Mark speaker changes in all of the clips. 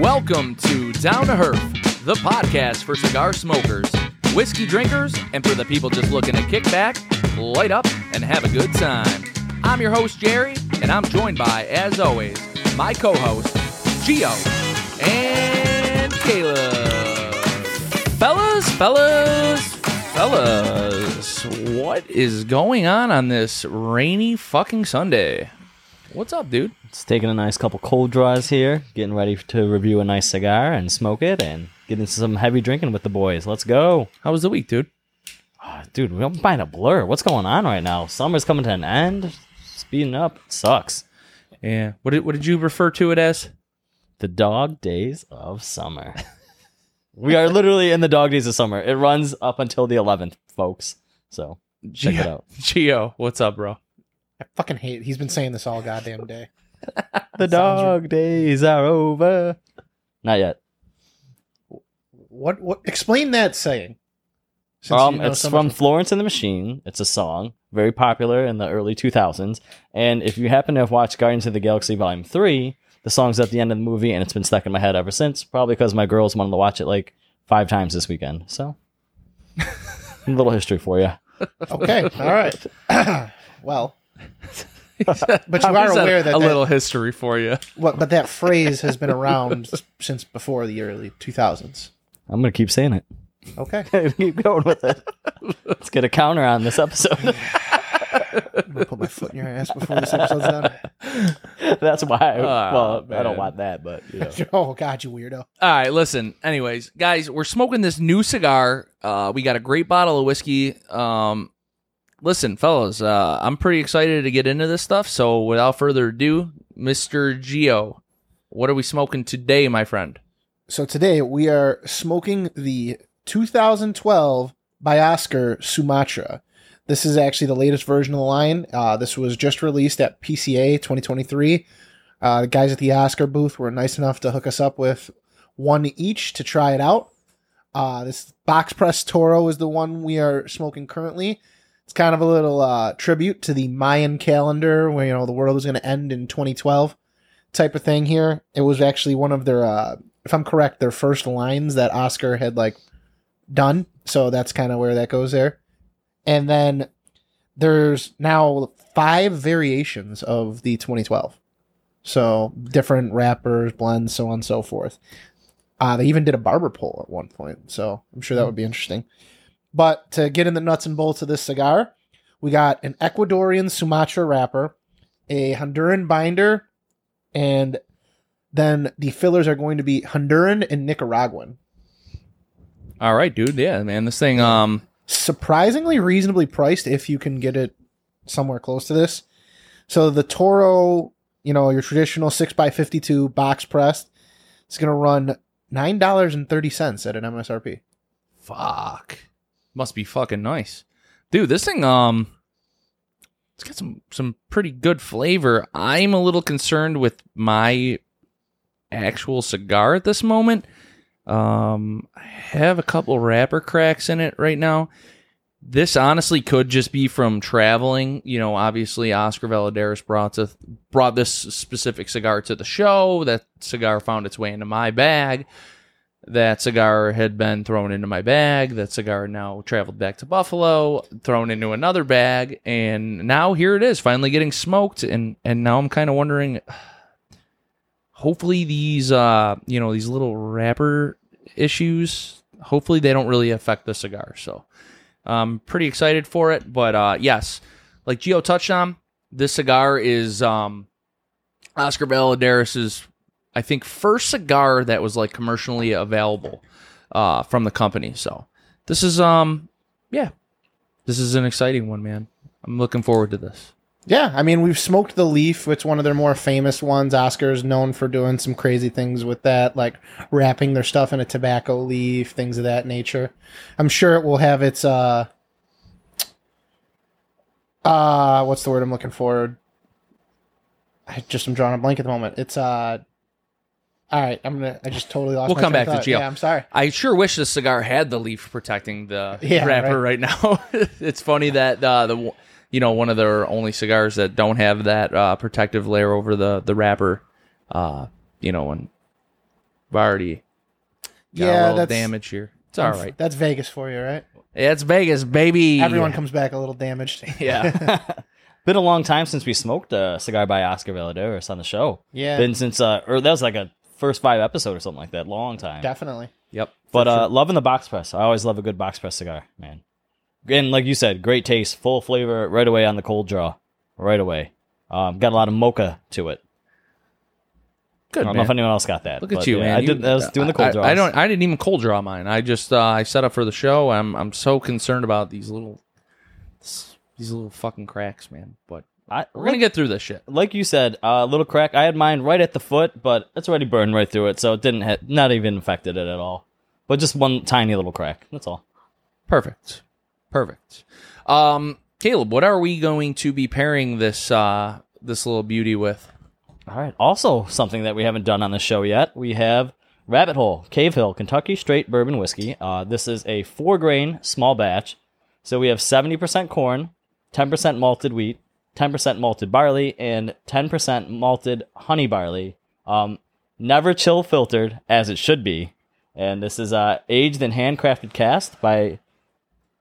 Speaker 1: Welcome to Down to Herf, the podcast for cigar smokers, whiskey drinkers, and for the people just looking to kick back, light up, and have a good time. I'm your host, Jerry, and I'm joined by, as always, my co host, Gio and Caleb. Fellas, fellas, fellas, what is going on on this rainy fucking Sunday? What's up, dude?
Speaker 2: It's taking a nice couple cold draws here, getting ready to review a nice cigar and smoke it, and get into some heavy drinking with the boys. Let's go,
Speaker 1: How was the week, dude?
Speaker 2: Ah, dude. We're buying a blur. What's going on right now? Summer's coming to an end. Speeding up sucks.
Speaker 1: Yeah. What did, what did you refer to it as?
Speaker 2: The dog days of summer. we are literally in the dog days of summer. It runs up until the 11th, folks. So check it out.
Speaker 1: Gio, what's up, bro?
Speaker 3: I fucking hate. He's been saying this all goddamn day.
Speaker 2: The dog days are over. Not yet.
Speaker 3: What? What? Explain that saying. Since
Speaker 2: Um,
Speaker 3: you know
Speaker 2: it's
Speaker 3: so
Speaker 2: from
Speaker 3: much-
Speaker 2: Florence and the Machine. It's a song, very popular in the early 2000s. And if you happen to have watched Guardians of the Galaxy Volume 3, the song's at the end of the movie, and it's been stuck in my head ever since, probably because my girls wanted to watch it like five times this weekend. So, a little history for you.
Speaker 3: Okay. All right. well, but you are aware that,
Speaker 1: a
Speaker 3: that
Speaker 1: little history for you.
Speaker 3: what? But that phrase has been around since before the early 2000s.
Speaker 2: I'm going to keep saying it.
Speaker 3: Okay.
Speaker 2: keep going with it. Let's get a counter on this episode.
Speaker 3: I'm gonna put my foot in your ass before this episode's done.
Speaker 2: That's why. I,
Speaker 1: Oh,
Speaker 2: well, I don't
Speaker 1: man.
Speaker 2: want that, but you know.
Speaker 3: Oh God, you weirdo.
Speaker 1: All right, listen. Anyways, guys, we're smoking this new cigar. Uh, we got a great bottle of whiskey. Um, listen, fellas, uh, I'm pretty excited to get into this stuff. So, without further ado, Mr. Geo, what are we smoking today, my friend?
Speaker 3: So today we are smoking the 2012 by Oscar Sumatra. This is actually the latest version of the line. Uh, this was just released at PCA 2023. Uh, the guys at the Oscar booth were nice enough to hook us up with one each to try it out. Uh, this box press Toro is the one we are smoking currently. It's kind of a little uh, tribute to the Mayan calendar, where you know the world was going to end in 2012, type of thing. Here, it was actually one of their, uh, if I'm correct, their first lines that Oscar had like done. So that's kind of where that goes there. And then there's now five variations of the 2012. So different wrappers, blends, so on and so forth. Uh, they even did a barber pole at one point. So I'm sure that would be interesting. But to get in the nuts and bolts of this cigar, we got an Ecuadorian Sumatra wrapper, a Honduran binder, and then the fillers are going to be Honduran and Nicaraguan.
Speaker 1: All right, dude. Yeah, man. This thing, um,
Speaker 3: surprisingly reasonably priced if you can get it somewhere close to this. So the Toro, you know, your traditional 6x52 box pressed, it's going to run $9.30 at an MSRP.
Speaker 1: fuck, must be fucking nice, dude. This thing, um, it's got some some pretty good flavor. I'm a little concerned with my actual cigar at this moment. Um, I have a couple wrapper cracks in it right now. This honestly could just be from traveling. You know, obviously Oscar Valladares brought to brought this specific cigar to the show. That cigar found its way into my bag. That cigar had been thrown into my bag. That cigar now traveled back to Buffalo, thrown into another bag, and now here it is, finally getting smoked. And and now I'm kind of wondering. Hopefully these, uh, you know, these little wrapper issues. Hopefully they don't really affect the cigar. So I'm pretty excited for it. But uh, yes, like Geo touched on, this cigar is um, Oscar Valladares's, I think, first cigar that was like commercially available uh, from the company. So this is, um, yeah, this is an exciting one, man. I'm looking forward to this.
Speaker 3: Yeah, I mean, we've smoked the Leaf. It's one of their more famous ones. Oscar's known for doing some crazy things with that, like wrapping their stuff in a tobacco leaf, things of that nature. I'm sure it will have its uh uh what's the word I'm looking for? I just am drawing a blank at the moment. It's uh all right, I'm gonna. I just totally lost.
Speaker 1: We'll
Speaker 3: my
Speaker 1: come back
Speaker 3: of
Speaker 1: to
Speaker 3: thought.
Speaker 1: Gio.
Speaker 3: Yeah, I'm sorry.
Speaker 1: I sure wish this cigar had the leaf protecting the
Speaker 3: Yeah,
Speaker 1: wrapper right, now. it's funny that uh, the you know one of their only cigars that don't have that uh, protective layer over the the wrapper. Uh, you know, and I've already got
Speaker 3: Yeah,
Speaker 1: a little
Speaker 3: that's
Speaker 1: damage here. It's all right.
Speaker 3: That's Vegas for you, right?
Speaker 1: Yeah, it's Vegas, baby.
Speaker 3: Everyone comes back a little damaged.
Speaker 1: Yeah.
Speaker 2: Been a long time since we smoked a cigar by Oscar Valladares on the show.
Speaker 3: Yeah,
Speaker 2: Been since uh, or that was like a first five episode or something like that. Long time.
Speaker 3: definitely.
Speaker 1: yep.
Speaker 2: But uh, loving the box press. I always love a good box press cigar, man. And like you said, great taste, full flavor right away on the cold draw, right away. Um, got a lot of mocha to it.
Speaker 1: Good,
Speaker 2: I don't
Speaker 1: man.
Speaker 2: know if anyone else got that.
Speaker 1: Look at you,
Speaker 2: yeah,
Speaker 1: man.
Speaker 2: I
Speaker 1: You-
Speaker 2: did. I was doing the cold
Speaker 1: I-
Speaker 2: draws.
Speaker 1: I, don't. I didn't even cold draw mine. I just uh, I set up for the show. I'm I'm so concerned about these little these little fucking cracks, man. But
Speaker 2: I,
Speaker 1: we're gonna get through this shit.
Speaker 2: like you said, a uh, little crack. I had mine right at the foot, but it's already burned right through it, so it didn't hit, not even affected it at all. But just one tiny little crack. That's all.
Speaker 1: Perfect. Perfect. Um, Caleb, what are we going to be pairing this uh this little beauty with?
Speaker 2: All right. Also, something that we haven't done on the show yet, we have Rabbit Hole Cavehill Kentucky Straight Bourbon Whiskey. Uh, this is a four grain small batch. So we have 70% corn, 10% malted wheat, 10% malted barley, and 10% malted honey barley. Um, never chill filtered, as it should be. And this is uh, aged and handcrafted cast by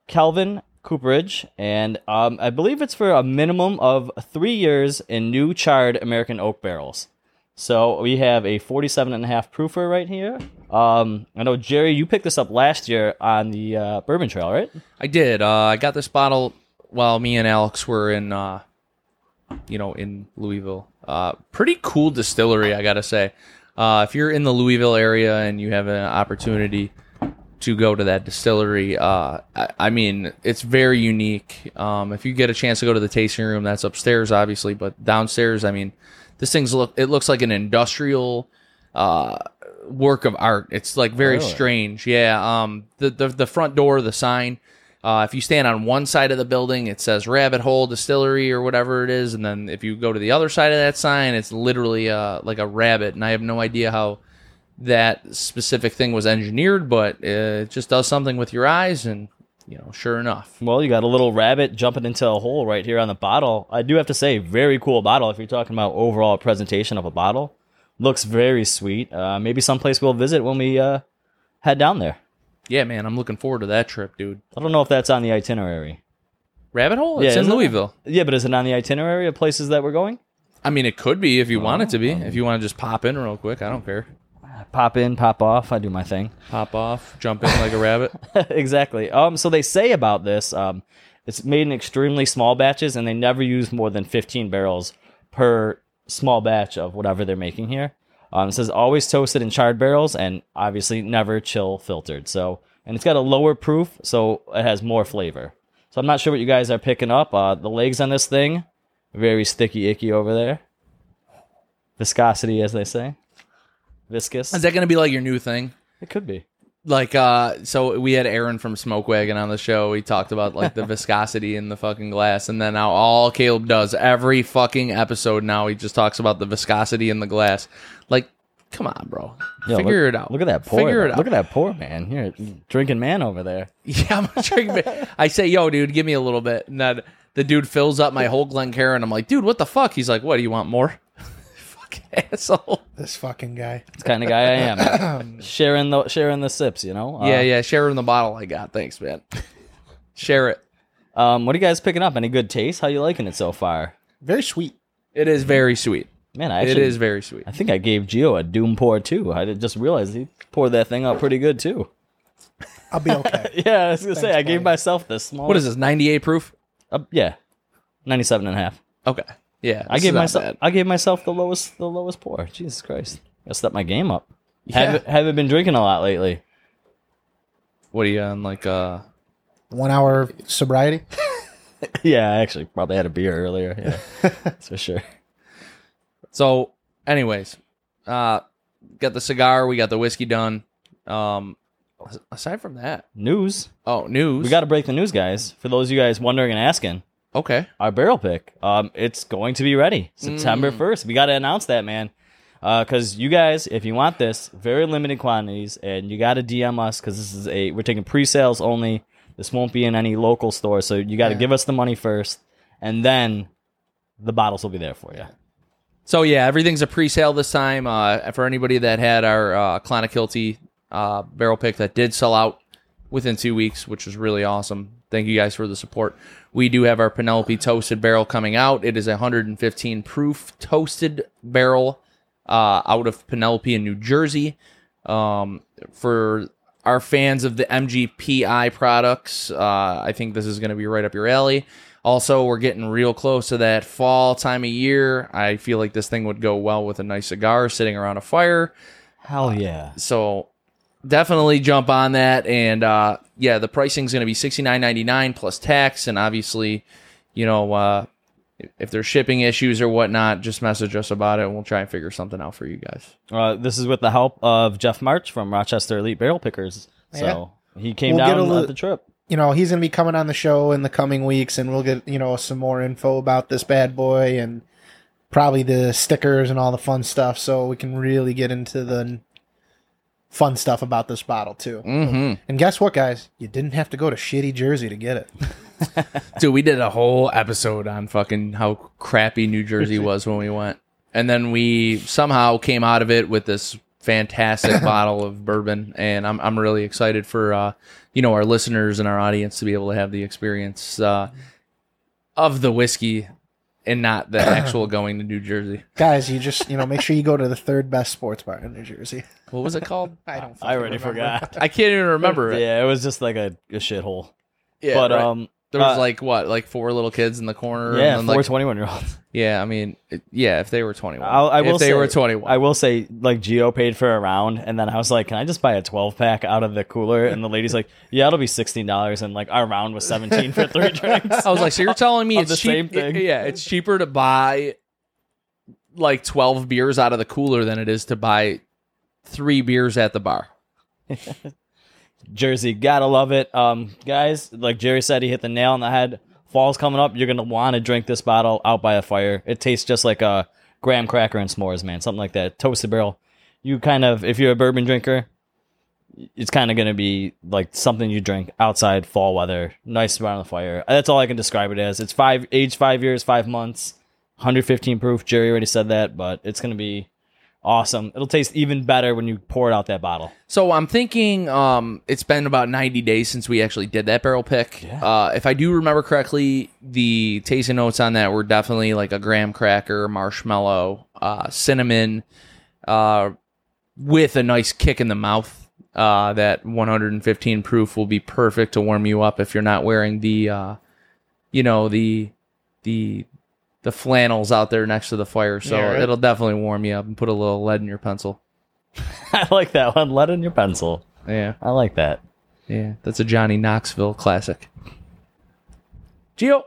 Speaker 2: Kelvin Cooperage, and um, I believe it's for a minimum of three years in new charred American oak barrels. So we have a 47 and a half proofer right here. Um, I know Jerry, you picked this up last year on the uh, Bourbon Trail, right?
Speaker 1: I did. Uh, I got this bottle while me and Alex were in, uh, you know, in Louisville. Uh, pretty cool distillery, I gotta say. Uh, if you're in the Louisville area and you have an opportunity to go to that distillery, uh, I, I mean, it's very unique. Um, if you get a chance to go to the tasting room, that's upstairs, obviously, but downstairs, I mean, this thing's look. It looks like an industrial uh, work of art. It's like very
Speaker 2: Really?
Speaker 1: strange. Yeah. Um. The, the the front door, the sign. Uh, if you stand on one side of the building, it says Rabbit Hole Distillery or whatever it is, and then if you go to the other side of that sign, it's literally uh, like a rabbit. And I have no idea how that specific thing was engineered, but it just does something with your eyes, and you know, sure enough,
Speaker 2: Well, you got a little rabbit jumping into a hole right here on the bottle. I do have to say, very cool bottle. If you're talking about overall presentation of a bottle, looks very sweet. Uh, maybe someplace we'll visit when we uh, head down there.
Speaker 1: Yeah, man, I'm looking forward to that trip, dude.
Speaker 2: I don't know if that's on the itinerary.
Speaker 1: Rabbit Hole? It's
Speaker 2: Yeah,
Speaker 1: in
Speaker 2: isn't it?
Speaker 1: Louisville.
Speaker 2: Yeah, but is it on the itinerary of places that we're going?
Speaker 1: I mean, it could be if you want it to be. If you want to just pop in real quick, I don't care.
Speaker 2: Pop in, pop off. I do my thing.
Speaker 1: Pop off, jump in like a rabbit.
Speaker 2: exactly. Um, so they say about this, um, it's made in extremely small batches, and they never use more than 15 barrels per small batch of whatever they're making here. Um, it says always toasted in charred barrels, and obviously never chill filtered. So, and it's got a lower proof, so it has more flavor. So I'm not sure what you guys are picking up. Uh, the legs on this thing, very sticky, icky over there. Viscosity, as they say. Viscous.
Speaker 1: Is that going to be like your new thing?
Speaker 2: It could be.
Speaker 1: Like, uh, so we had Aaron from Smoke Wagon on the show. He talked about like the viscosity in the fucking glass, and then now all Caleb does every fucking episode now he just talks about the viscosity in the glass. Like, come on, bro,
Speaker 2: Yo,
Speaker 1: figure
Speaker 2: look-
Speaker 1: it out.
Speaker 2: Look at that pour.
Speaker 1: Figure it out.
Speaker 2: Look at that pour, man. Here, drinking man over there.
Speaker 1: Yeah, I'm a drinking. man. I say, yo, dude, give me a little bit. And then the dude fills up my whole Glencairn. I'm like, dude, what the fuck? He's like, what? Do you want more? Fucking asshole.
Speaker 3: This fucking guy.
Speaker 2: It's kind of guy I am. sharing the sharing the sips, you know. Uh,
Speaker 1: yeah, yeah. Share in the bottle I got. Thanks, man. Share it.
Speaker 2: Um, what are you guys picking up? Any good taste? How you liking it so far?
Speaker 3: Very sweet.
Speaker 1: It is very sweet.
Speaker 2: Man, I actually,
Speaker 1: is very sweet.
Speaker 2: I think I gave Gio a Doom pour too. I did just realized he poured that thing out pretty good too.
Speaker 3: I'll be okay.
Speaker 2: Yeah, I was gonna say
Speaker 3: Thanks,
Speaker 2: I gave
Speaker 3: buddy.
Speaker 2: myself the small.
Speaker 1: What is this? 98 proof?
Speaker 2: Uh, yeah, 97 and a half.
Speaker 1: Okay. Yeah.
Speaker 2: I gave myself.
Speaker 1: bad.
Speaker 2: I gave myself the lowest. The lowest pour. Jesus Christ! I stepped my game up.
Speaker 1: Yeah.
Speaker 2: Haven't, haven't been drinking a lot lately.
Speaker 1: What are you on? Like, uh,
Speaker 3: One hour sobriety.
Speaker 2: yeah, I actually probably had a beer earlier. Yeah, that's for sure.
Speaker 1: so, anyways, uh, got the cigar. We got the whiskey done. Um, aside from that,
Speaker 2: News.
Speaker 1: oh, news.
Speaker 2: We got to break the news, guys. For those of you guys wondering and asking,
Speaker 1: okay.
Speaker 2: our barrel pick, um, it's going to be ready September
Speaker 1: Mm.
Speaker 2: first. We got to announce that, man. Because you guys, if you want this, very limited quantities, and you got to DM us because this is a we're taking pre-sales only. This won't be in any local store, so you got to
Speaker 3: Yeah.
Speaker 2: give us the money first, and then the bottles will be there for you.
Speaker 1: So yeah, everything's a pre-sale this time. Uh, for anybody that had our uh, Clonakilty uh, barrel pick that did sell out within two weeks, which was really awesome. Thank you guys for the support. We do have our Penelope toasted barrel coming out. It is a 115 proof toasted barrel uh, out of Penelope in New Jersey. Um, for our fans of the MGPI products, uh, I think this is going to be right up your alley. Also, we're getting real close to that fall time of year. I feel like this thing would go well with a nice cigar sitting around a fire.
Speaker 2: Hell yeah.
Speaker 1: So definitely jump on that. And uh, yeah, the pricing is going to be sixty nine ninety nine plus tax. And obviously, you know, uh, if there's shipping issues or whatnot, just message us about it, and we'll try and figure something out for you guys.
Speaker 2: Uh, this is with the help of Jeff March from Rochester Elite Barrel Pickers. So he came
Speaker 3: We'll get
Speaker 2: down
Speaker 3: a li-
Speaker 2: on the trip.
Speaker 3: You know, he's going to be coming on the show in the coming weeks, and we'll get, you know, some more info about this bad boy and probably the stickers and all the fun stuff so we can really get into the fun stuff about this bottle, too.
Speaker 1: Mm-hmm.
Speaker 3: And guess what, guys? You didn't have to go to shitty Jersey to get it.
Speaker 1: Dude, we did a whole episode on fucking how crappy New Jersey was when we went. And then we somehow came out of it with this fantastic bottle of bourbon. And I'm, I'm really excited for, uh, you know, our listeners and our audience to be able to have the experience uh, of the whiskey and not the actual going to New Jersey.
Speaker 3: Guys, you just, you know, make sure you go to the third best sports bar in New Jersey.
Speaker 1: What was it called?
Speaker 3: I don't
Speaker 2: I already
Speaker 3: remember.
Speaker 2: forgot.
Speaker 1: I can't even remember it.
Speaker 2: Yeah, it was just like a, a shithole.
Speaker 1: Yeah,
Speaker 2: but
Speaker 1: right.
Speaker 2: um,
Speaker 1: there was
Speaker 2: uh,
Speaker 1: like what, like four little kids in the corner.
Speaker 2: yeah,
Speaker 1: and then,
Speaker 2: four
Speaker 1: like,
Speaker 2: 21 year olds.
Speaker 1: yeah. I mean, yeah. If they were 21,
Speaker 2: I'll- I will
Speaker 1: if they
Speaker 2: say-
Speaker 1: were 21,
Speaker 2: I will say, like Geo paid for a round, and then I was like, "Can I just buy a 12 pack out of the cooler?" And the lady's like, "Yeah, it'll be sixteen dollars." And like our round was 17 for three drinks.
Speaker 1: I was like, so you're telling me it's
Speaker 2: the same
Speaker 1: cheap?
Speaker 2: thing.
Speaker 1: Yeah, it's cheaper to buy like 12 beers out of the cooler than it is to buy three beers at the bar.
Speaker 2: Jersey, gotta love it. Um, guys, like Jerry said, he hit the nail on the head. Fall's coming up. You're gonna want to drink this bottle out by a fire. It tastes just like a graham cracker and s'mores, man. Something like that. Toasted barrel. You kind of, if you're a bourbon drinker, it's kind of gonna be like something you drink outside fall weather, nice around the fire. That's all I can describe it as. It's five, age five years, five months, 115 proof. Jerry already said that, but it's gonna be awesome. It'll taste even better when you pour it out that bottle.
Speaker 1: So I'm thinking um, it's been about 90 days since we actually did that barrel pick.
Speaker 2: Yeah.
Speaker 1: Uh, if I do remember correctly, the tasting notes on that were definitely like a graham cracker, marshmallow, uh, cinnamon, uh, with a nice kick in the mouth. Uh, that 115 proof will be perfect to warm you up if you're not wearing the, uh, you know, the the the flannels out there next to the fire. So
Speaker 3: Yeah, right.
Speaker 1: it'll definitely warm you up and put a little lead in your pencil.
Speaker 2: I like that one. Lead in your pencil.
Speaker 1: Yeah.
Speaker 2: I like that.
Speaker 1: Yeah, that's a Johnny Knoxville classic. Gio,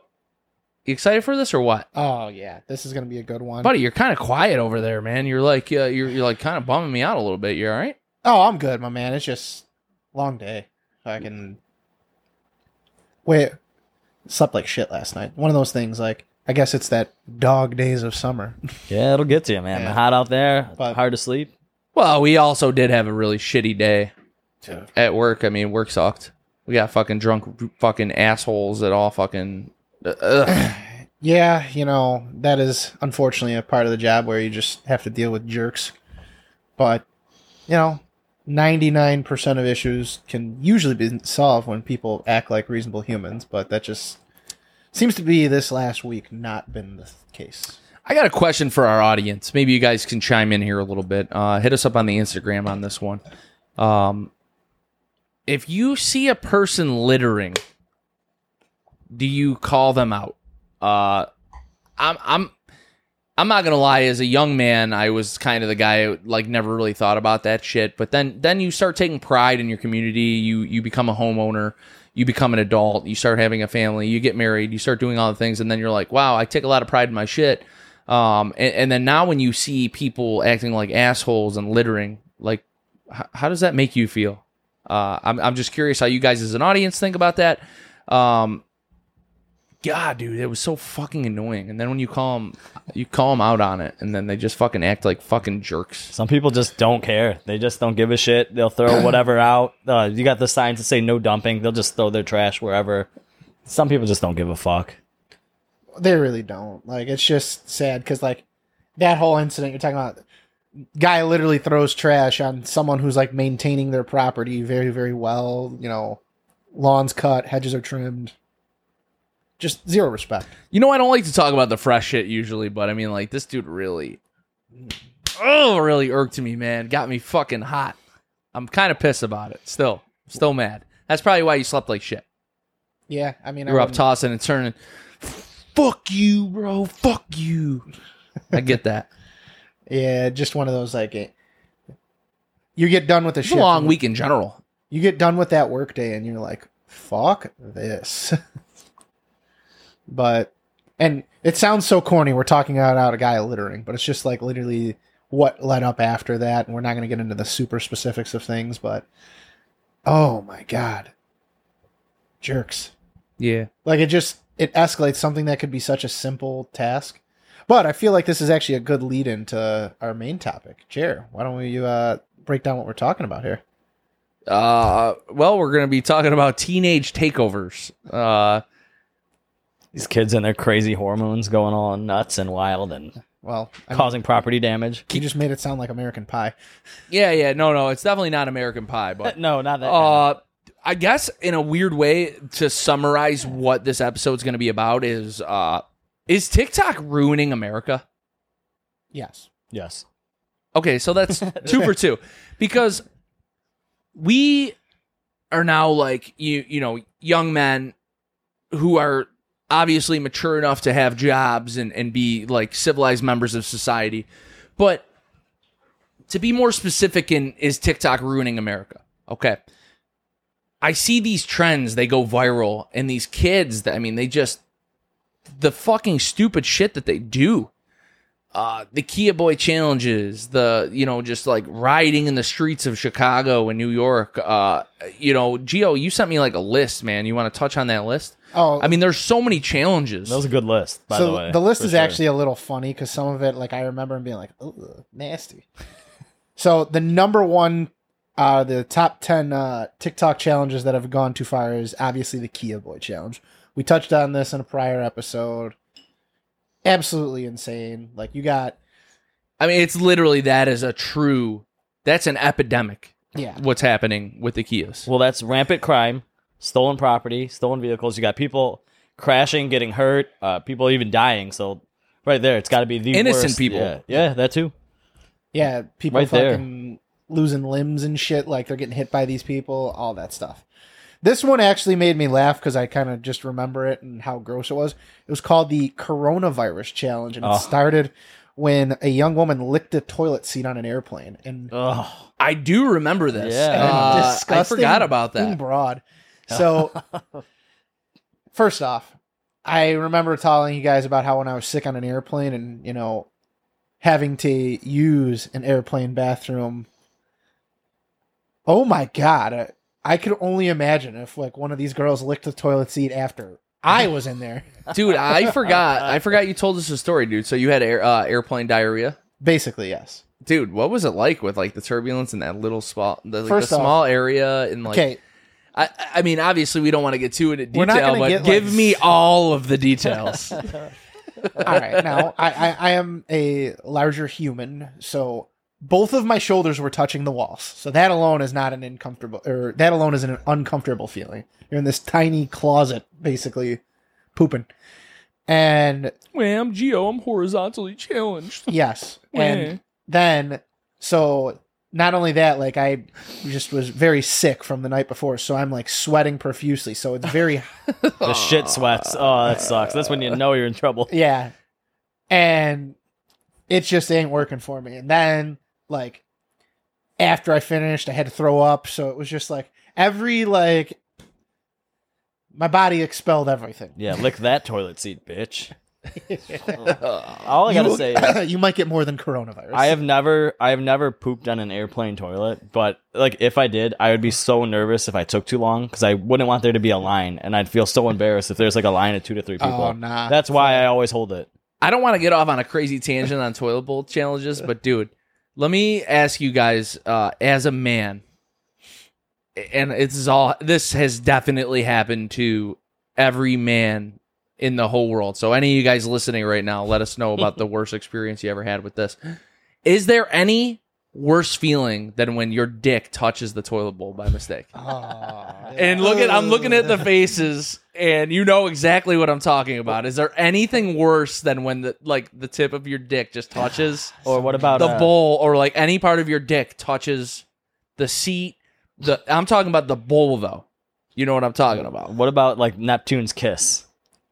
Speaker 1: you excited for this or what?
Speaker 3: Oh, yeah. This is going to be a good one.
Speaker 1: Buddy, you're kind of quiet over there, man. You're like uh, you're you're like kind of bumming me out a little bit. You all right?
Speaker 3: Oh, I'm good, my man. It's just long day. I can wait. Slept like shit last night. One of those things. Like I guess it's that dog days of summer.
Speaker 2: Yeah, it'll get to you, man.
Speaker 3: Yeah.
Speaker 2: Hot out there,
Speaker 3: But-
Speaker 2: hard to sleep.
Speaker 1: Well, we also did have a really shitty day at work. I mean, work sucked. We got fucking drunk fucking assholes that all fucking uh, ugh.
Speaker 3: yeah, you know that is unfortunately a part of the job where you just have to deal with jerks. But you know, ninety nine percent of issues can usually be solved when people act like reasonable humans. But that just seems to be this last week not been the case.
Speaker 1: I got a question for our audience. Maybe you guys can chime in here a little bit. Uh, hit us up on the Instagram on this one. Um, if you see a person littering, do you call them out? Uh, I'm I'm I'm not gonna lie. As a young man, I was kind of the guy who, like never really thought about that shit. But then then you start taking pride in your community. You you become a homeowner. You become an adult. You start having a family. You get married. You start doing all the things, and then you're like, wow, I take a lot of pride in my shit. Um, and, and then now when you see people acting like assholes and littering, like, h- how does that make you feel? Uh, I'm, I'm just curious how you guys as an audience think about that. Um, God, dude, it was so fucking annoying. And then when you call them, you call them out on it, and then they just fucking act like fucking jerks.
Speaker 2: Some people just don't care. They just don't give a shit. They'll throw whatever out. Uh, you got the signs that say no dumping. They'll just throw their trash wherever. Some people just don't give a fuck.
Speaker 3: They really don't. Like it's just sad because like that whole incident you're talking about guy literally throws trash on someone who's like maintaining their property very very well you know lawns cut hedges are trimmed just zero respect
Speaker 1: You know, I don't like to talk about the fresh shit usually, but I mean, like, this dude really, oh, really irked me, man. Got me fucking hot. I'm kind of pissed about it. Still, still mad. That's probably why you slept like shit.
Speaker 3: yeah i mean I
Speaker 1: You were up
Speaker 3: wouldn't-
Speaker 1: tossing and turning. Fuck you, bro. Fuck you. I get that.
Speaker 3: yeah just one of those like eh, you get done with the
Speaker 1: It's a
Speaker 3: shift
Speaker 1: long week in general.
Speaker 3: you get done with that work day and you're like fuck this but and it sounds so corny we're talking about a guy littering but it's just like literally what led up after that and we're not going to get into the super specifics of things but oh my god. Jerks.
Speaker 1: Yeah.
Speaker 3: like it just it escalates something that could be such a simple task. But i feel like this is actually a good lead into our main topic. Chair why don't we uh break down what we're talking about here?
Speaker 1: Uh, well, we're gonna be talking about teenage takeovers. Uh,
Speaker 2: These kids and their crazy hormones going all nuts and wild and
Speaker 3: well I mean,
Speaker 2: causing property damage.
Speaker 3: you just made it sound like american pie
Speaker 1: yeah, yeah, no, no, it's definitely not American Pie, but
Speaker 2: No, not that.
Speaker 1: Uh, I guess in a weird way to summarize what this episode's going to be about is uh, is TikTok ruining America?
Speaker 3: yes
Speaker 2: yes.
Speaker 1: Okay, so that's two for two because we are now like you you know young men who are obviously mature enough to have jobs and and be like civilized members of society, but to be more specific in is TikTok ruining America? Okay. I see these trends, they go viral, and these kids that I mean, they just the fucking stupid shit that they do. Uh, the Kia Boy challenges, the you know, just like riding in the streets of Chicago and New York. Uh, you know, Gio, you sent me like a list, man. You want to touch on that list?
Speaker 3: Oh,
Speaker 1: I mean, there's so many challenges.
Speaker 2: That was a good list, by
Speaker 3: so
Speaker 2: the way.
Speaker 3: The
Speaker 2: list
Speaker 3: is
Speaker 2: sure.
Speaker 3: actually a little funny because some of it, like I remember, being like, "Ugh, nasty." so the number one, uh, the top ten uh, TikTok challenges that have gone too far is obviously the Kia Boy challenge. We touched on this in a prior episode. Absolutely insane. Like you got,
Speaker 1: I mean, it's literally that is a true. That's an epidemic.
Speaker 3: yeah,
Speaker 1: What's happening with the Kias?
Speaker 2: Well, that's rampant crime, stolen property, stolen vehicles. You got people crashing, getting hurt, uh, people even dying. So right there, it's got to be the
Speaker 1: Innocent
Speaker 2: worst.
Speaker 1: people.
Speaker 2: Yeah, yeah, that too.
Speaker 3: yeah. People
Speaker 2: Right there.
Speaker 3: losing limbs and shit. Like they're getting hit by these people. All that stuff. This one actually made me laugh because I kind of just remember it and how gross it was. It was called the Coronavirus Challenge, and it
Speaker 2: Oh.
Speaker 3: started when a young woman licked a toilet seat on an airplane. And,
Speaker 2: Ugh.
Speaker 1: I do remember this.
Speaker 2: Yeah.
Speaker 3: and
Speaker 1: Uh, I forgot about
Speaker 3: in
Speaker 1: that.
Speaker 3: broad. So, first off, I remember telling you guys about how when I was sick on an airplane and you know having to use an airplane bathroom. Oh my god! I, could only imagine if like one of these girls licked the toilet seat after I was in there.
Speaker 1: dude. I forgot. I forgot you told us a story, dude. So you had air, uh, airplane diarrhea,
Speaker 3: Basically, yes.
Speaker 1: dude. What was it like with like the turbulence in that little spot, the, like,
Speaker 3: First
Speaker 1: the
Speaker 3: off-
Speaker 1: small area and like?
Speaker 3: Okay,
Speaker 1: I, I mean, obviously, we don't want to get too into
Speaker 3: We're not
Speaker 1: detail,
Speaker 3: gonna
Speaker 1: but
Speaker 3: get,
Speaker 1: give
Speaker 3: like,
Speaker 1: me all of the details.
Speaker 3: all right. Now I, I I am a larger human, so both of my shoulders were touching the walls. So that alone is not an uncomfortable, or that alone is an uncomfortable feeling. You're in this tiny closet, basically pooping, and
Speaker 1: well, I'm Geo. I'm horizontally challenged.
Speaker 3: yes, and then so not only that, like I just was very sick from the night before, so I'm like sweating profusely. So it's very
Speaker 2: The shit sweats. Oh, that sucks. That's when you know you're in trouble.
Speaker 3: Yeah. And it just ain't working for me. And then like after I finished, I had to throw up, so it was just like every like my body expelled everything.
Speaker 2: Yeah, lick that toilet seat, bitch. All I gotta
Speaker 3: you,
Speaker 2: say is
Speaker 3: you might get more than coronavirus.
Speaker 2: I have never I have never pooped on an airplane toilet, but like if I did, I would be so nervous if I took too long because I wouldn't want there to be a line, and I'd feel so embarrassed if there's like a line of two to three people.
Speaker 3: Oh nah.
Speaker 2: That's why I always hold it.
Speaker 1: I don't want to get off on a crazy tangent on toilet bowl challenges, but dude, let me ask you guys, uh, as a man, and is all. This has definitely happened to every man in the whole world. So any of you guys listening right now, let us know about the worst experience you ever had with this. Is there any worse feeling than when your dick touches the toilet bowl by mistake? And look at I'm looking at the faces and you know exactly what I'm talking about. Is there anything worse than when the like the tip of your dick just touches
Speaker 2: Or what about
Speaker 1: the
Speaker 2: uh,
Speaker 1: bowl or like any part of your dick touches the seat? The I'm talking about the bowl though. You know what I'm talking about.
Speaker 2: What about like Neptune's kiss?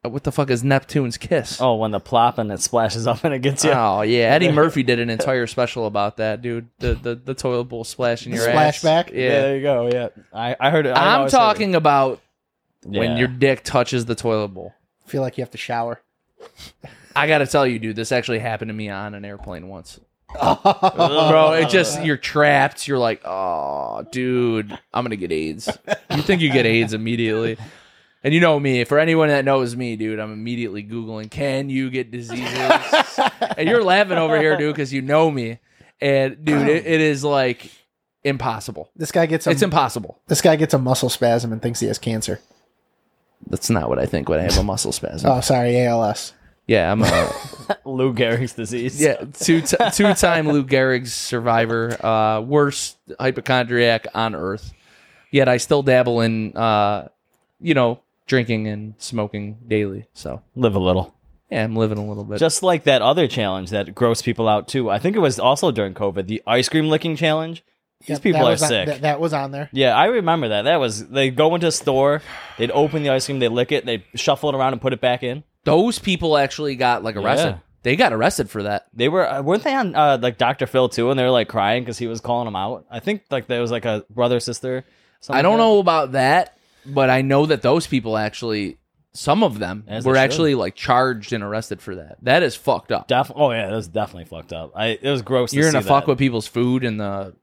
Speaker 1: Uh, what the fuck is Neptune's kiss?
Speaker 2: Oh, when the plop and it splashes up and it gets you.
Speaker 1: Oh yeah, Eddie Murphy did an entire special about that, dude. The the, the toilet bowl splashing
Speaker 3: The
Speaker 1: your ass.
Speaker 3: splashback?
Speaker 2: yeah.
Speaker 1: Yeah,
Speaker 2: there you go. Yeah, I, I heard it. I
Speaker 1: I'm
Speaker 2: always heard
Speaker 1: talking about
Speaker 2: it.
Speaker 1: when
Speaker 2: Yeah.
Speaker 1: your dick touches the toilet bowl.
Speaker 3: feel like you have to shower.
Speaker 1: I gotta tell you, dude, this actually happened to me on an airplane once. Bro, it just you're trapped. You're like, oh, dude, I'm gonna get AIDS. You think you get AIDS immediately. And you know me. For anyone that knows me, dude, I'm immediately googling, "Can you get diseases?" and you're laughing over here, dude, because you know me. And dude, it, it is like impossible.
Speaker 3: This guy gets a
Speaker 1: It's impossible.
Speaker 3: this guy gets a muscle spasm and thinks he has cancer.
Speaker 1: That's not what I think when I have a muscle spasm.
Speaker 3: Oh, sorry, ALS.
Speaker 1: Yeah, I'm a
Speaker 2: Lou Gehrig's disease.
Speaker 1: yeah two t- two time Lou Gehrig's survivor, uh, worst hypochondriac on earth. Yet I still dabble in, uh, you know, drinking and smoking daily. So
Speaker 2: live a little.
Speaker 1: yeah, I'm living a little bit.
Speaker 2: Just like that other challenge that grossed people out too. I think it was also during COVID, the ice cream licking challenge. These
Speaker 3: Yep,
Speaker 2: people are
Speaker 3: was on-
Speaker 2: sick.
Speaker 3: that, that was on there.
Speaker 2: yeah, I remember that. That was they go into a store, they'd open the ice cream, they lick it, they shuffle it around and put it back in.
Speaker 1: Those people actually got like arrested.
Speaker 2: Yeah.
Speaker 1: They got arrested for that.
Speaker 2: They were uh, weren't they on uh, like Dr. Phil too, and they were like crying because he was calling them out. I think like there was like a brother sister. something
Speaker 1: I don't
Speaker 2: like
Speaker 1: know about that, but I know that those people actually, some of them
Speaker 2: As they
Speaker 1: were
Speaker 2: should.
Speaker 1: actually like charged and arrested for that. That is fucked up.
Speaker 2: Def- oh yeah, it was definitely fucked up. I it was gross.
Speaker 1: You're gonna
Speaker 2: see
Speaker 1: fuck
Speaker 2: that.
Speaker 1: with people's food in the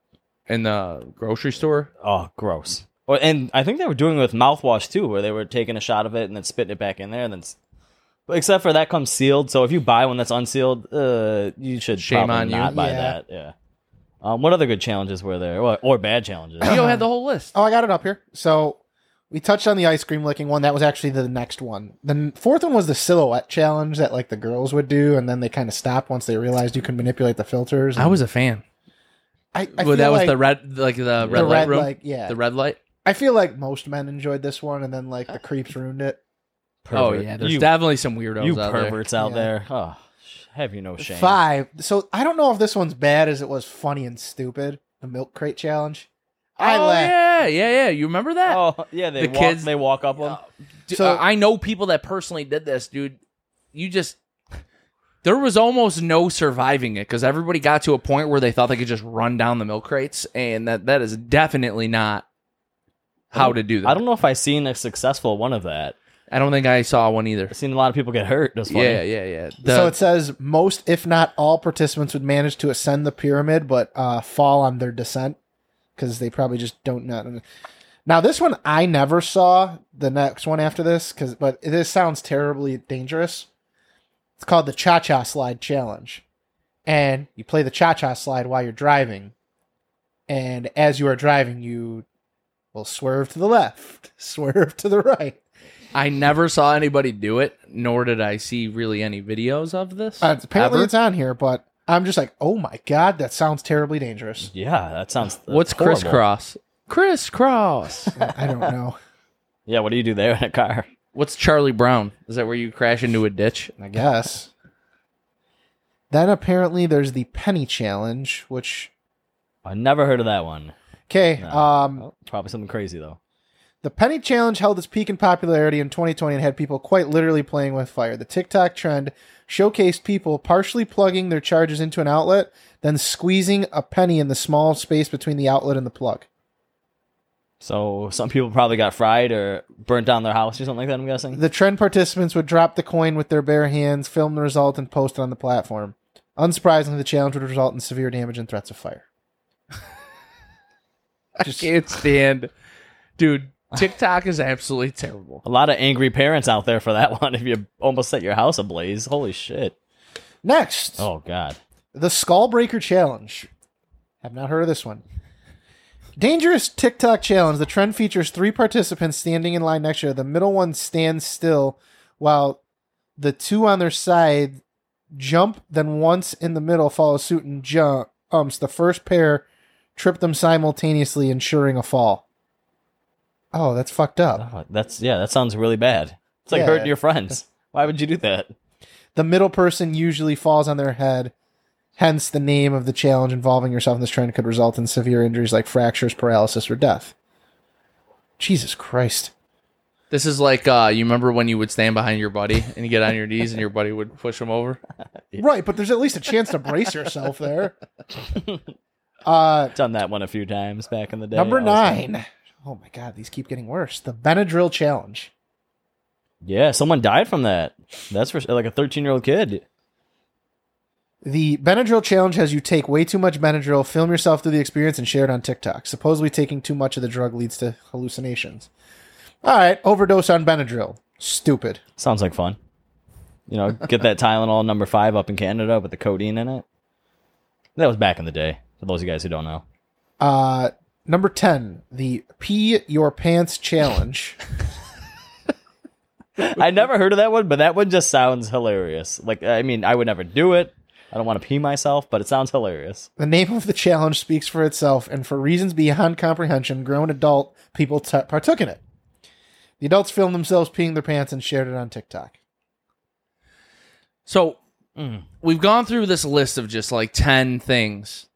Speaker 1: in the grocery store.
Speaker 2: Oh, gross. Or, and I think they were doing it with mouthwash too, where they were taking a shot of it and then spitting it back in there, and then. s- But except for that comes sealed, so if you buy one that's unsealed, uh, you should
Speaker 1: Shame
Speaker 2: probably
Speaker 1: on you.
Speaker 2: not buy
Speaker 3: Yeah.
Speaker 2: that. Yeah. Um, what other good challenges were there, or, or bad challenges?
Speaker 1: You had the whole list.
Speaker 3: Oh, I got it up here. So we touched on the ice cream licking one. That was actually the next one. The fourth one was the silhouette challenge that like the girls would do, and then they kind of stopped once they realized you could manipulate the filters.
Speaker 1: I was a fan.
Speaker 3: I, I
Speaker 1: well,
Speaker 3: feel
Speaker 1: that was
Speaker 3: like
Speaker 1: the red, like the red
Speaker 3: the
Speaker 1: light
Speaker 3: red
Speaker 1: room.
Speaker 3: like yeah.
Speaker 1: The red light.
Speaker 3: I feel like most men enjoyed this one, and then like the creeps ruined it.
Speaker 1: Oh yeah, there's
Speaker 2: you,
Speaker 1: definitely some weirdos
Speaker 2: you
Speaker 1: out
Speaker 2: perverts out
Speaker 3: Yeah.
Speaker 2: there. Oh, have you no shame?
Speaker 3: Five. So I don't know if this one's bad as it was funny and stupid. The milk crate challenge.
Speaker 1: There.
Speaker 3: I
Speaker 1: oh
Speaker 3: laughed.
Speaker 1: yeah, yeah, yeah. You remember that?
Speaker 2: Oh yeah, they
Speaker 1: The
Speaker 2: walk,
Speaker 1: kids-
Speaker 2: they walk up them.
Speaker 1: Dude,
Speaker 3: So-
Speaker 1: uh, I know people that personally did this, dude. You just there was almost no surviving it because everybody got to a point where they thought they could just run down the milk crates, and that that is definitely not how to do that.
Speaker 2: I don't know if I've seen a successful one of that.
Speaker 1: I don't think I saw one either.
Speaker 2: I've seen a lot of people get hurt. That's funny.
Speaker 1: Yeah, yeah, yeah. The-
Speaker 3: so it says most, if not all, participants would manage to ascend the pyramid, but uh, fall on their descent because they probably just don't know. Now this one I never saw. The next one after this, because but this sounds terribly dangerous. It's called the Cha Cha Slide Challenge, and you play the Cha Cha Slide while you're driving, and as you are driving, you will swerve to the left, swerve to the right.
Speaker 1: I never saw anybody do it, nor did I see really any videos of this.
Speaker 3: Uh, apparently,
Speaker 1: ever.
Speaker 3: it's on here, but I'm just like, oh my god, that sounds terribly dangerous.
Speaker 2: Yeah, that sounds. that's
Speaker 1: What's
Speaker 2: horrible.
Speaker 1: crisscross? Crisscross.
Speaker 3: I don't know.
Speaker 2: Yeah, what do you do there in a car?
Speaker 1: What's Charlie Brown? Is that where you crash into a ditch?
Speaker 3: I guess. Then apparently there's the penny challenge, which
Speaker 2: I never heard of that one.
Speaker 3: okay,
Speaker 2: No.
Speaker 3: um,
Speaker 2: probably something crazy though.
Speaker 3: The penny challenge held its peak in popularity in 2020 and had people quite literally playing with fire. The TikTok trend showcased people partially plugging their charges into an outlet, then squeezing a penny in the small space between the outlet and the plug.
Speaker 2: So some people probably got fried or burnt down their house or something like that. I'm guessing.
Speaker 3: The trend participants would drop the coin with their bare hands, film the result, and post it on the platform. Unsurprisingly, the challenge would result in severe damage and threats of fire.
Speaker 1: I can't stand, dude. TikTok is absolutely terrible.
Speaker 2: A lot of angry parents out there for that one. If you almost set your house ablaze, holy shit!
Speaker 3: Next,
Speaker 2: Oh god.
Speaker 3: the Skull Breaker Challenge. Have not heard of this one. Dangerous TikTok challenge. The trend features three participants standing in line next to each other. The middle one stands still while The two on their side jump, then once in the middle follow suit and jump. jumps. The first pair trip them simultaneously, ensuring a fall. Oh, that's fucked up.
Speaker 2: Oh, that's yeah, that sounds really bad. It's like
Speaker 3: Yeah.
Speaker 2: hurting your friends. Why would you do that?
Speaker 3: The middle person usually falls on their head. Hence, the name of the challenge involving yourself in this trend could result in severe injuries like fractures, paralysis, or death. Jesus Christ.
Speaker 1: This is like uh, you remember when you would stand behind your buddy and you get on your knees and your buddy would push him over.
Speaker 3: Right, but there's at least a chance to brace yourself there. Uh,
Speaker 2: Done that one a few times back in the day.
Speaker 3: number
Speaker 2: I was-
Speaker 3: nine. Oh my God, these keep getting worse. The Benadryl challenge.
Speaker 2: Yeah, someone died from that. That's for like a 13 year old kid.
Speaker 3: The Benadryl challenge has you take way too much Benadryl, film yourself through the experience, and share it on TikTok. Supposedly, taking too much of the drug leads to hallucinations. All right, overdose on Benadryl. Stupid.
Speaker 2: Sounds like fun. You know, get that Tylenol number five up in Canada with the codeine in it. That was back in the day. For those of you guys who don't know,
Speaker 3: Uh, number 10, the Pee Your Pants Challenge.
Speaker 2: I never heard of that one, but that one just sounds hilarious. Like, I mean, I would never do it. I don't want to pee myself, but it sounds hilarious.
Speaker 3: The name of the challenge speaks for itself, and for reasons beyond comprehension, grown adult people t- partook in it. The adults filmed themselves peeing their pants and shared it on TikTok.
Speaker 1: So
Speaker 2: Mm.
Speaker 1: we've gone through this list of just like 10 things,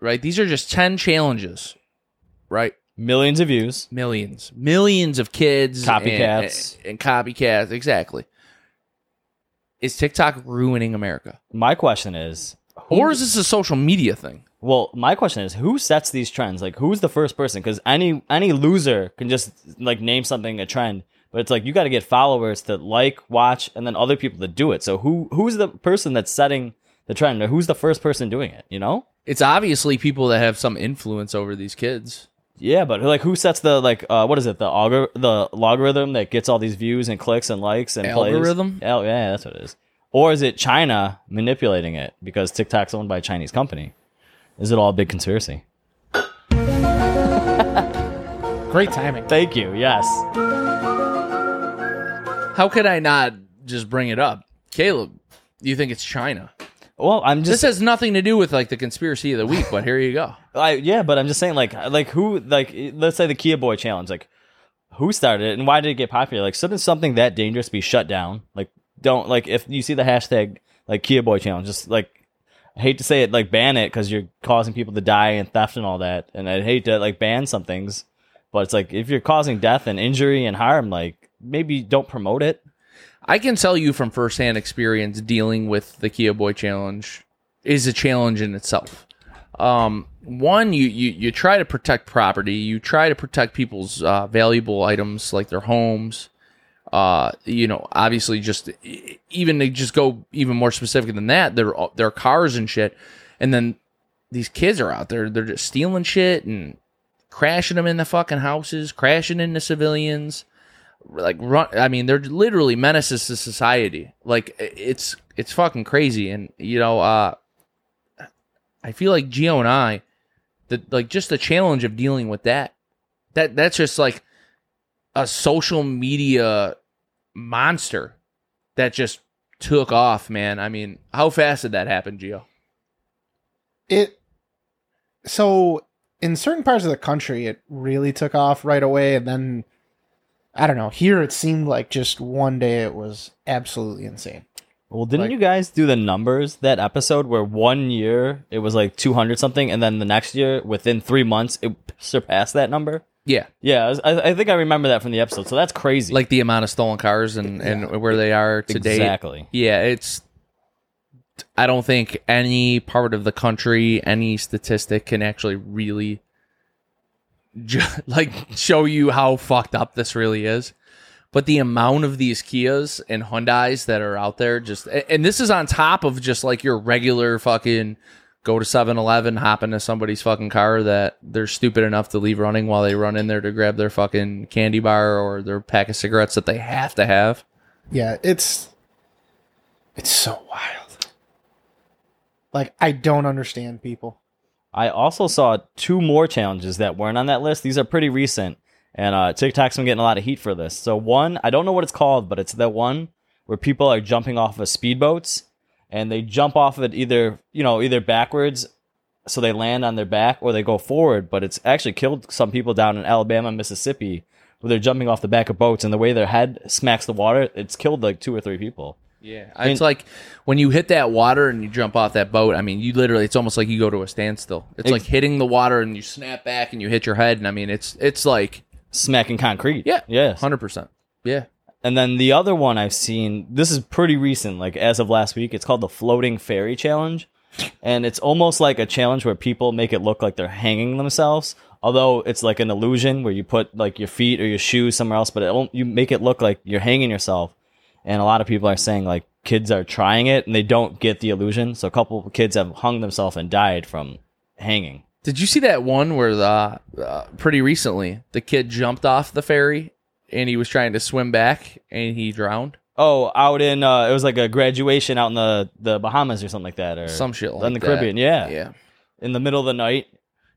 Speaker 1: right? These are just 10 challenges, right?
Speaker 2: Millions of views.
Speaker 1: Millions, millions of kids,
Speaker 2: Copycats.
Speaker 1: and, and, copycats. Exactly. Is TikTok ruining America,
Speaker 2: My question is,
Speaker 1: or is this a social media thing?
Speaker 2: well, my question is, who sets these trends? Like, who's the first person? Because any any loser can just like name something a trend, but it's like you got to get followers to like, watch, and then other people to do it. So who who's the person that's setting the trend, or who's the first person doing it? You know?
Speaker 1: It's obviously people that have some influence over these kids.
Speaker 2: Yeah, but like, who sets the like? Uh, what is it? The algor- the logarithm that gets all these views and clicks and likes and plays?
Speaker 1: Algorithm?
Speaker 2: Oh, yeah, that's what it is. Or is it China manipulating it because TikTok's owned by a Chinese company? Is it all a big conspiracy?
Speaker 3: Great timing.
Speaker 2: Thank you. Yes.
Speaker 1: How could I not just bring it up, Caleb? You think it's China?
Speaker 2: Well, I'm just This
Speaker 1: has nothing to do with like the conspiracy of the week, but here you go.
Speaker 2: I, yeah, but I'm just saying, like, like who, like, let's say the Kia Boy challenge, like, who started it and why did it get popular? Like, shouldn't something that dangerous be shut down? Like, don't like if you see the hashtag like Kia Boy challenge, just like, I hate to say it, like, ban it because you're causing people to die and theft and all that, and I'd hate to like ban some things, but it's like if you're causing death and injury and harm, like, maybe don't promote it.
Speaker 1: I can tell you from firsthand experience dealing with the Kia Boy challenge is a challenge in itself. Um, one, you, you you try to protect property, you try to protect people's uh, valuable items like their homes. Uh, you know, obviously, just even to just go even more specific than that, their their cars and shit, and then these kids are out there, they're just stealing shit and crashing them in the fucking houses, crashing into civilians like run i mean they're literally menaces to society. Like it's it's fucking crazy. And you know uh i feel like geo and i the like just the challenge of dealing with that that that's just like a social media monster that just took off man. I mean how fast did that happen geo
Speaker 3: It so in certain parts of the country it really took off right away. And then I don't know, here it seemed like just one day it was absolutely insane.
Speaker 2: Well, didn't
Speaker 1: Like-
Speaker 2: you guys do the numbers that episode where one year it was like 200 something, and then the next year, within three months, it surpassed that number?
Speaker 1: yeah
Speaker 2: Yeah, I, I I think I remember that from the episode. So that's crazy.
Speaker 1: like the amount of stolen cars and and where they are today.
Speaker 2: exactly.
Speaker 1: Yeah, it's. I don't think any part of the country, any statistic can actually really, ju- like, show you how fucked up this really is. But the amount of these Kias and Hyundai's that are out there, just and this is on top of just like your regular fucking go to 7-Eleven, hop into somebody's fucking car that they're stupid enough to leave running while they run in there to grab their fucking candy bar or their pack of cigarettes that they have to have.
Speaker 3: Yeah, it's it's so wild. Like I don't understand people.
Speaker 2: I also saw two more challenges that weren't on that list. These are pretty recent, and uh, TikTok's been getting a lot of heat for this. So one, I don't know what it's called, but it's the one where people are jumping off of speedboats and they jump off of it either you know either backwards so they land on their back or they go forward but it's actually killed some people down in alabama mississippi where they're jumping off the back of boats and the way their head smacks the water it's killed like two or three people
Speaker 1: Yeah, it's like when you hit that water and you jump off that boat. I mean, you literally, it's almost like you go to a standstill. It's like hitting the water and you snap back and you hit your head. And I mean, it's it's like
Speaker 2: smacking concrete
Speaker 1: yeah,
Speaker 2: yeah,
Speaker 1: hundred percent. Yeah,
Speaker 2: And then the other one I've seen, this is pretty recent, like as of last week, it's called the Floating Ferry Challenge. And it's almost like a challenge where people make it look like they're hanging themselves, although it's like an illusion where you put like your feet or your shoes somewhere else, but it, you make it look like you're hanging yourself. And a lot of people are saying like kids are trying it and they don't get the illusion. So a couple of kids have hung themselves and died from hanging.
Speaker 1: Did you see that one where the uh, pretty recently the kid jumped off the ferry and he was trying to swim back and he drowned?
Speaker 2: Oh, out in uh, it was like a graduation out in the the Bahamas or something like that, or
Speaker 1: Some shit like
Speaker 2: in the
Speaker 1: that.
Speaker 2: Caribbean. Yeah,
Speaker 1: Yeah.
Speaker 2: in the middle of the night.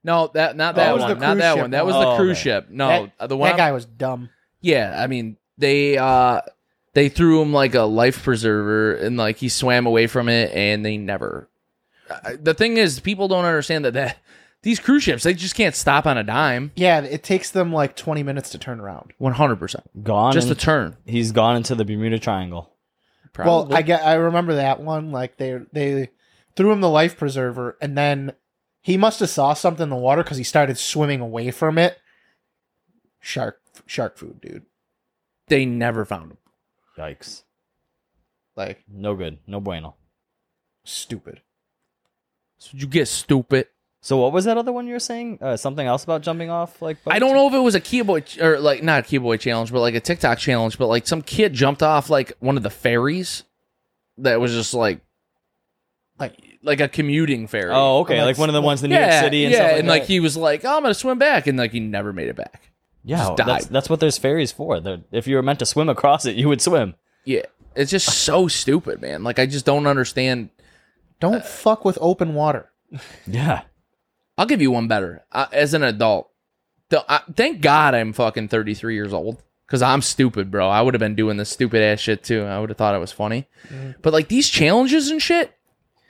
Speaker 1: No, that not that
Speaker 3: Oh, it was
Speaker 1: one.
Speaker 3: the
Speaker 1: Not that
Speaker 3: ship
Speaker 1: one. That was
Speaker 2: one.
Speaker 1: the
Speaker 2: Oh,
Speaker 1: cruise
Speaker 2: okay.
Speaker 1: ship. No,
Speaker 3: that,
Speaker 1: the one.
Speaker 3: that
Speaker 1: I'm-
Speaker 3: guy was dumb.
Speaker 1: Yeah, I mean they uh they threw him like a life preserver and like he swam away from it and they never. The thing is, people don't understand that that these cruise ships they just can't stop on a dime.
Speaker 3: Yeah, it takes them like 20 minutes to turn around.
Speaker 1: One hundred percent,
Speaker 2: Gone.
Speaker 1: just a
Speaker 2: in-
Speaker 1: turn.
Speaker 2: he's gone into the Bermuda Triangle.
Speaker 3: Well, I get I remember that one like they they threw him the life preserver and then he must have saw something in the water cuz he started swimming away from it. Shark shark food, dude.
Speaker 1: they never found him.
Speaker 2: Yikes!
Speaker 3: Like
Speaker 2: No good. No bueno.
Speaker 3: stupid.
Speaker 1: So you get stupid.
Speaker 2: So what was that other one you were saying? Uh, something else about jumping off? Like
Speaker 1: I don't know if it was a Keyboy ch- or like not a Keyboy challenge, but like a TikTok challenge. But like some kid jumped off like one of the ferries that was just like like like a commuting ferry.
Speaker 2: Oh, okay.
Speaker 3: Well,
Speaker 2: like one of the ones in New
Speaker 1: yeah,
Speaker 2: York City and
Speaker 1: yeah,
Speaker 2: stuff like
Speaker 1: and like
Speaker 2: that.
Speaker 1: he was like, "Oh, I'm gonna swim back," and like he never made it back.
Speaker 2: Yeah,
Speaker 1: just
Speaker 2: that's that's what there's ferries for. They're, if you were meant to swim across it, you would swim.
Speaker 1: Yeah, it's just so stupid, man. Like I just don't understand.
Speaker 3: Don't fuck with open water.
Speaker 2: Yeah.
Speaker 1: I'll give you one better. Uh, as an adult, th- I, thank God I'm fucking 33 years old because I'm stupid, bro. I would have been doing this stupid ass shit too. I would have thought it was funny. But like these challenges and shit,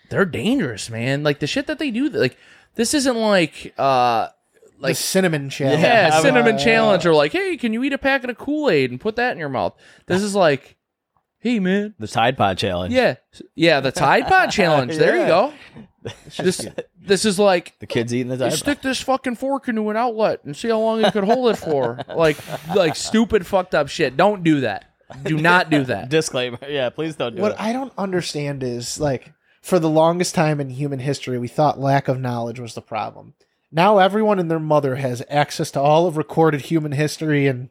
Speaker 1: they're dangerous, man. Like the shit that they do, like this isn't like uh
Speaker 3: Like
Speaker 1: like
Speaker 3: cinnamon challenge.
Speaker 1: yeah,
Speaker 2: I'm-
Speaker 1: cinnamon
Speaker 3: uh,
Speaker 1: challenge or like, hey, can you eat a packet of Kool Aid and put that in your mouth? This is like, hey man,
Speaker 2: The Tide Pod challenge.
Speaker 1: yeah, yeah, the Tide Pod challenge. There you go. This this is like
Speaker 2: The kids eating the
Speaker 1: you
Speaker 2: Tide Pod.
Speaker 1: stick this fucking fork into an outlet and see how long you could hold it for. Like like stupid fucked up shit. Don't do that. Do not do that.
Speaker 2: Disclaimer. Yeah, please don't do
Speaker 3: What
Speaker 2: it.
Speaker 3: I don't understand is like for the longest time in human history, we thought lack of knowledge was the problem. Now everyone and their mother has access to all of recorded human history and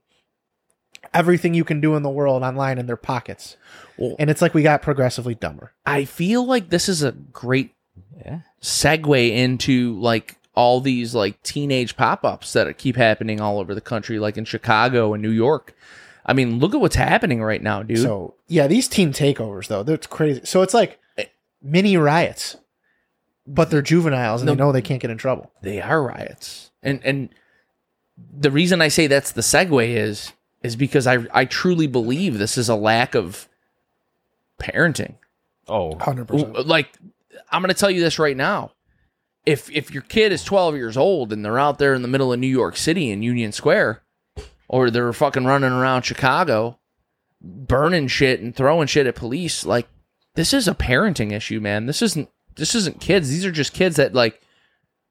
Speaker 3: everything you can do in the world online in their pockets.
Speaker 1: Well-
Speaker 3: and it's like we got progressively dumber.
Speaker 1: I feel like this is a great
Speaker 2: yeah.
Speaker 1: segue into like all these like teenage pop-ups that keep happening all over the country like in Chicago and New York. I mean, look at what's happening right now, dude.
Speaker 3: So yeah, these teen takeovers though, that's crazy. So it's like eh. mini riots, but they're juveniles and
Speaker 1: No.
Speaker 3: they know they can't get in trouble.
Speaker 1: they are riots. And and the reason I say that's the segue is is because I I truly believe this is a lack of parenting.
Speaker 2: Oh.
Speaker 3: Hundred percent.
Speaker 1: Like I'm going to tell you this right now. If if your kid is 12 years old and they're out there in the middle of New York City in Union Square or they're fucking running around Chicago burning shit and throwing shit at police, like this is a parenting issue, man. This isn't this isn't kids. These are just kids that like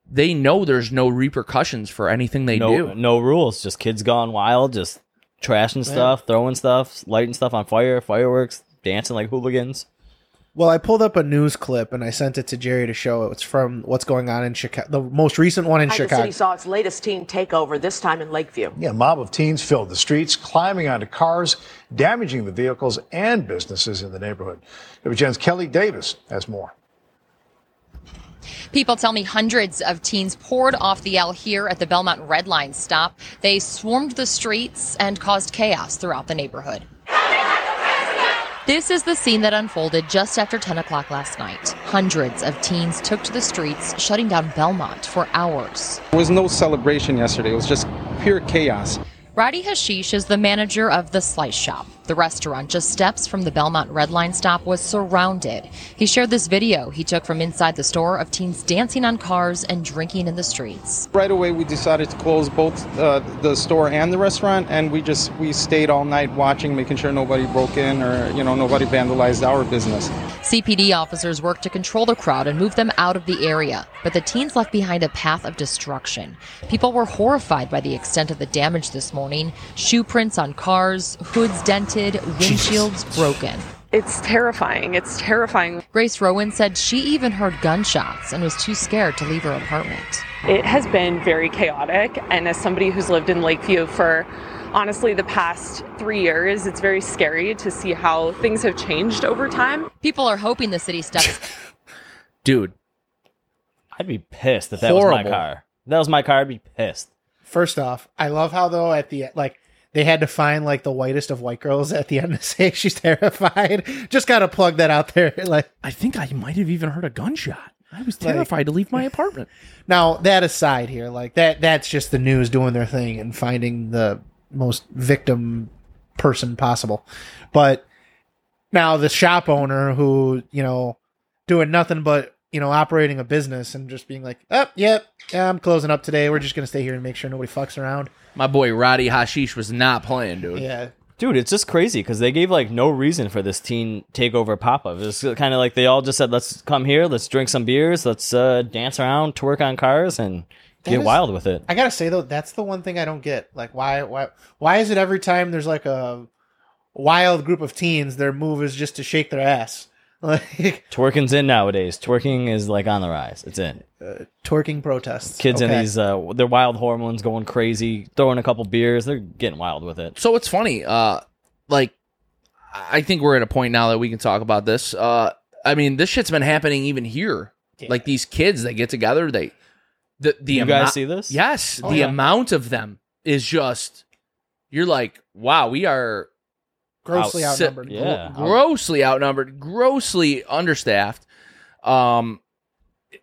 Speaker 1: they know there's no repercussions for anything they
Speaker 2: no,
Speaker 1: do.
Speaker 2: no rules. Just kids gone wild, just trashing stuff, throwing stuff, lighting stuff on fire, fireworks, dancing like hooligans.
Speaker 3: Well, I pulled up a news clip and I sent it to Jerry to show. It. It's from what's going on in Chicago, the most recent one in
Speaker 4: Kansas
Speaker 3: Chicago.
Speaker 4: City saw its latest teen takeover, this time in Lakeview.
Speaker 5: Yeah, a mob of teens filled the streets, climbing onto cars, damaging the vehicles and businesses in the neighborhood. WGN's Kelly Davis has more.
Speaker 6: People tell me hundreds of teens poured off the L here at the Belmont Red Line stop. They swarmed the streets and caused chaos throughout the neighborhood. This is the scene that unfolded just after 10 o'clock last night. Hundreds of teens took to the streets, shutting down Belmont for hours.
Speaker 7: There was no celebration yesterday. It was just pure chaos.
Speaker 6: Roddy Hashish is the manager of the Slice Shop. The restaurant, just steps from the Belmont Red Line stop, was surrounded. He shared this video he took from inside the store of teens dancing on cars and drinking in the streets.
Speaker 7: Right away, we decided to close both uh, the store and the restaurant, and we just we stayed all night watching, making sure nobody broke in or you know nobody vandalized our business.
Speaker 6: CPD officers worked to control the crowd and move them out of the area, but the teens left behind a path of destruction. People were horrified by the extent of the damage this morning shoe prints on cars, hoods dented, windshields broken.
Speaker 8: It's terrifying. It's terrifying.
Speaker 6: Grace Rowan said she even heard gunshots and was too scared to leave her apartment.
Speaker 8: It has been very chaotic, and as somebody who's lived in Lakeview for honestly the past three years, it's very scary to see how things have changed over time.
Speaker 6: People are hoping the city steps
Speaker 1: Dude,
Speaker 2: I'd be pissed if that was my car. If that was my car, I'd be pissed.
Speaker 3: First off, I love how though at the like they had to find like the whitest of white girls at the end to say she's terrified. Just gotta plug that out there. Like
Speaker 1: I think I might have even heard a gunshot. I was terrified to leave my apartment.
Speaker 3: now that aside here, like that that's just the news doing their thing and finding the most victim person possible. But now the shop owner who, you know, doing nothing but, you know, operating a business and just being like, Oh, yep, yeah, I'm closing up today. We're just gonna stay here and make sure nobody fucks around.
Speaker 1: My boy Roddy Hashish was not playing, dude.
Speaker 3: Yeah.
Speaker 2: Dude, it's just crazy because they gave like no reason for this teen takeover pop up. It's kind of like they all just said, "Let's come here, let's drink some beers, let's uh, dance around, twerk on cars, and get
Speaker 3: is-
Speaker 2: wild with it."
Speaker 3: I gotta say though, that's the one thing I don't get. Like, why, why, why is it every time there's like a wild group of teens, their move is just to shake their ass, like
Speaker 2: Twerking's in nowadays. Twerking is like on the rise. It's in.
Speaker 3: twerking protests.
Speaker 2: Kids in these uh, their wild hormones going crazy, throwing a couple beers, they're getting wild with it.
Speaker 1: So it's funny. Uh, like, I think we're at a point now that we can talk about this. Uh, I mean, this shit's been happening even here. Like these kids, they get together. They, the the
Speaker 2: You guys
Speaker 1: amou-
Speaker 2: see this?
Speaker 1: Yes,
Speaker 3: Oh,
Speaker 1: the
Speaker 3: yeah.
Speaker 1: amount of them is just. You're like, wow, we are
Speaker 3: grossly
Speaker 1: out-
Speaker 3: outnumbered.
Speaker 2: Yeah.
Speaker 1: grossly outnumbered, grossly understaffed. Um,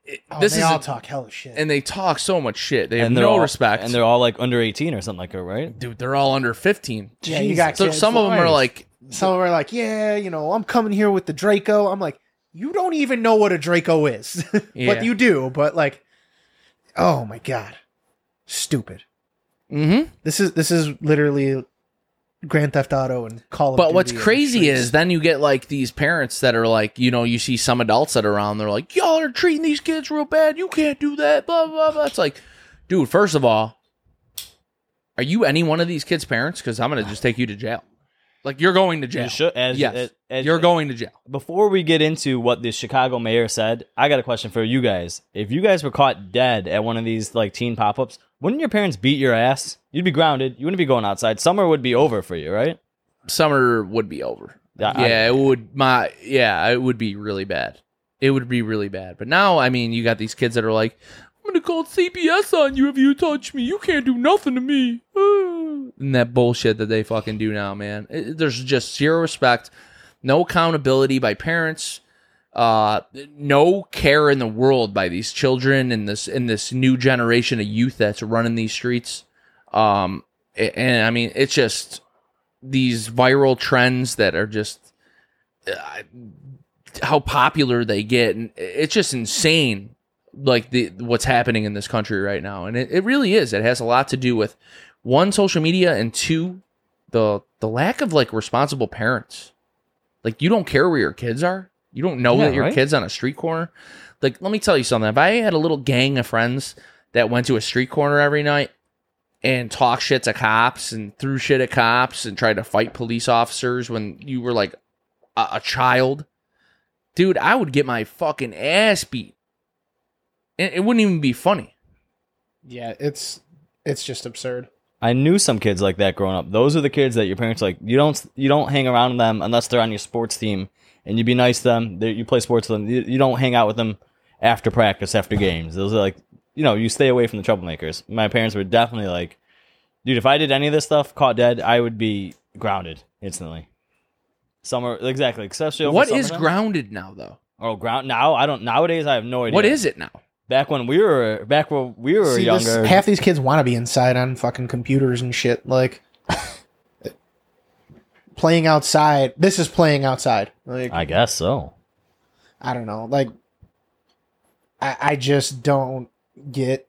Speaker 1: it-
Speaker 3: Oh,
Speaker 1: this
Speaker 3: they
Speaker 1: is
Speaker 3: all
Speaker 1: a-
Speaker 3: talk hella shit.
Speaker 1: and they talk so much shit. They have
Speaker 2: and they're
Speaker 1: no
Speaker 2: all,
Speaker 1: respect.
Speaker 2: and they're all like under eighteen or something like that, right?
Speaker 1: dude, they're all under fifteen.
Speaker 3: Yeah, you got
Speaker 1: So
Speaker 3: kids.
Speaker 1: some of them are like,
Speaker 3: Some of them are like, yeah, you know, I'm coming here with the Draco. I'm like, you don't even know what a Draco is,
Speaker 1: Yeah.
Speaker 3: but you do. But like, oh my god, stupid.
Speaker 1: mm-hmm.
Speaker 3: This is this is literally Grand Theft Auto and Call of
Speaker 1: But what's crazy is then you get like these parents that are like, you know, you see some adults that are around, they're like, y'all are treating these kids real bad. You can't do that. Blah blah blah. It's like, dude, first of all, are you any one of these kids' parents? Because I'm gonna just take you to jail. Like you're going to jail.
Speaker 2: You should- as-
Speaker 1: yes,
Speaker 2: as- as-
Speaker 1: you're going to jail.
Speaker 2: Before we get into what the Chicago mayor said, I got a question for you guys. If you guys were caught dead at one of these like teen pop ups, wouldn't your parents beat your ass? You'd be grounded. You wouldn't be going outside. Summer would be over for you, right?
Speaker 1: Summer would be over.
Speaker 2: Yeah, I-
Speaker 1: yeah, it would. My yeah, it would be really bad. It would be really bad. But now, I mean, you got these kids that are like, "I'm gonna call CPS on you if you touch me. You can't do nothing to me." And that bullshit that they fucking do now, man. It- there's just zero respect, no accountability by parents, uh, no care in the world by these children and this in this new generation of youth that's running these streets. Um, a- and I mean, it's just these viral trends that are just uh, how popular they get and it's just insane like the what's happening in this country right now. And it, it really is. It has a lot to do with one social media and two the the lack of like responsible parents. Like you don't care where your kids are. You don't know
Speaker 2: Yeah,
Speaker 1: that your
Speaker 2: right?
Speaker 1: kids on a street corner. Like let me tell you something. If i had a little gang of friends that went to a street corner every night and talk shit to cops and threw shit at cops and tried to fight police officers when you were like a, a child, dude, I would get my fucking ass beat. And it wouldn't even be funny.
Speaker 3: Yeah, it's it's just absurd.
Speaker 2: I knew some kids like that growing up. Those are the kids that your parents like. You don't you don't hang around them unless they're on your sports team, and you be nice to them. They, you play sports with them. You, you don't hang out with them after practice, after games. Those are like you know you stay away from the troublemakers. My parents were definitely like, dude, if I did any of this stuff, caught dead, I would be grounded instantly. Summer exactly. Especially over
Speaker 1: What is
Speaker 2: summertime.
Speaker 1: grounded now, though?
Speaker 2: Oh, ground now. I don't. Nowadays, I have no idea.
Speaker 1: What is it now?
Speaker 2: Back when we were back when we were
Speaker 3: See, this-
Speaker 2: younger.
Speaker 3: half these kids want to be inside on fucking computers and shit. Like, playing outside. This is playing outside. Like
Speaker 2: I guess so.
Speaker 3: I don't know. Like I I just don't get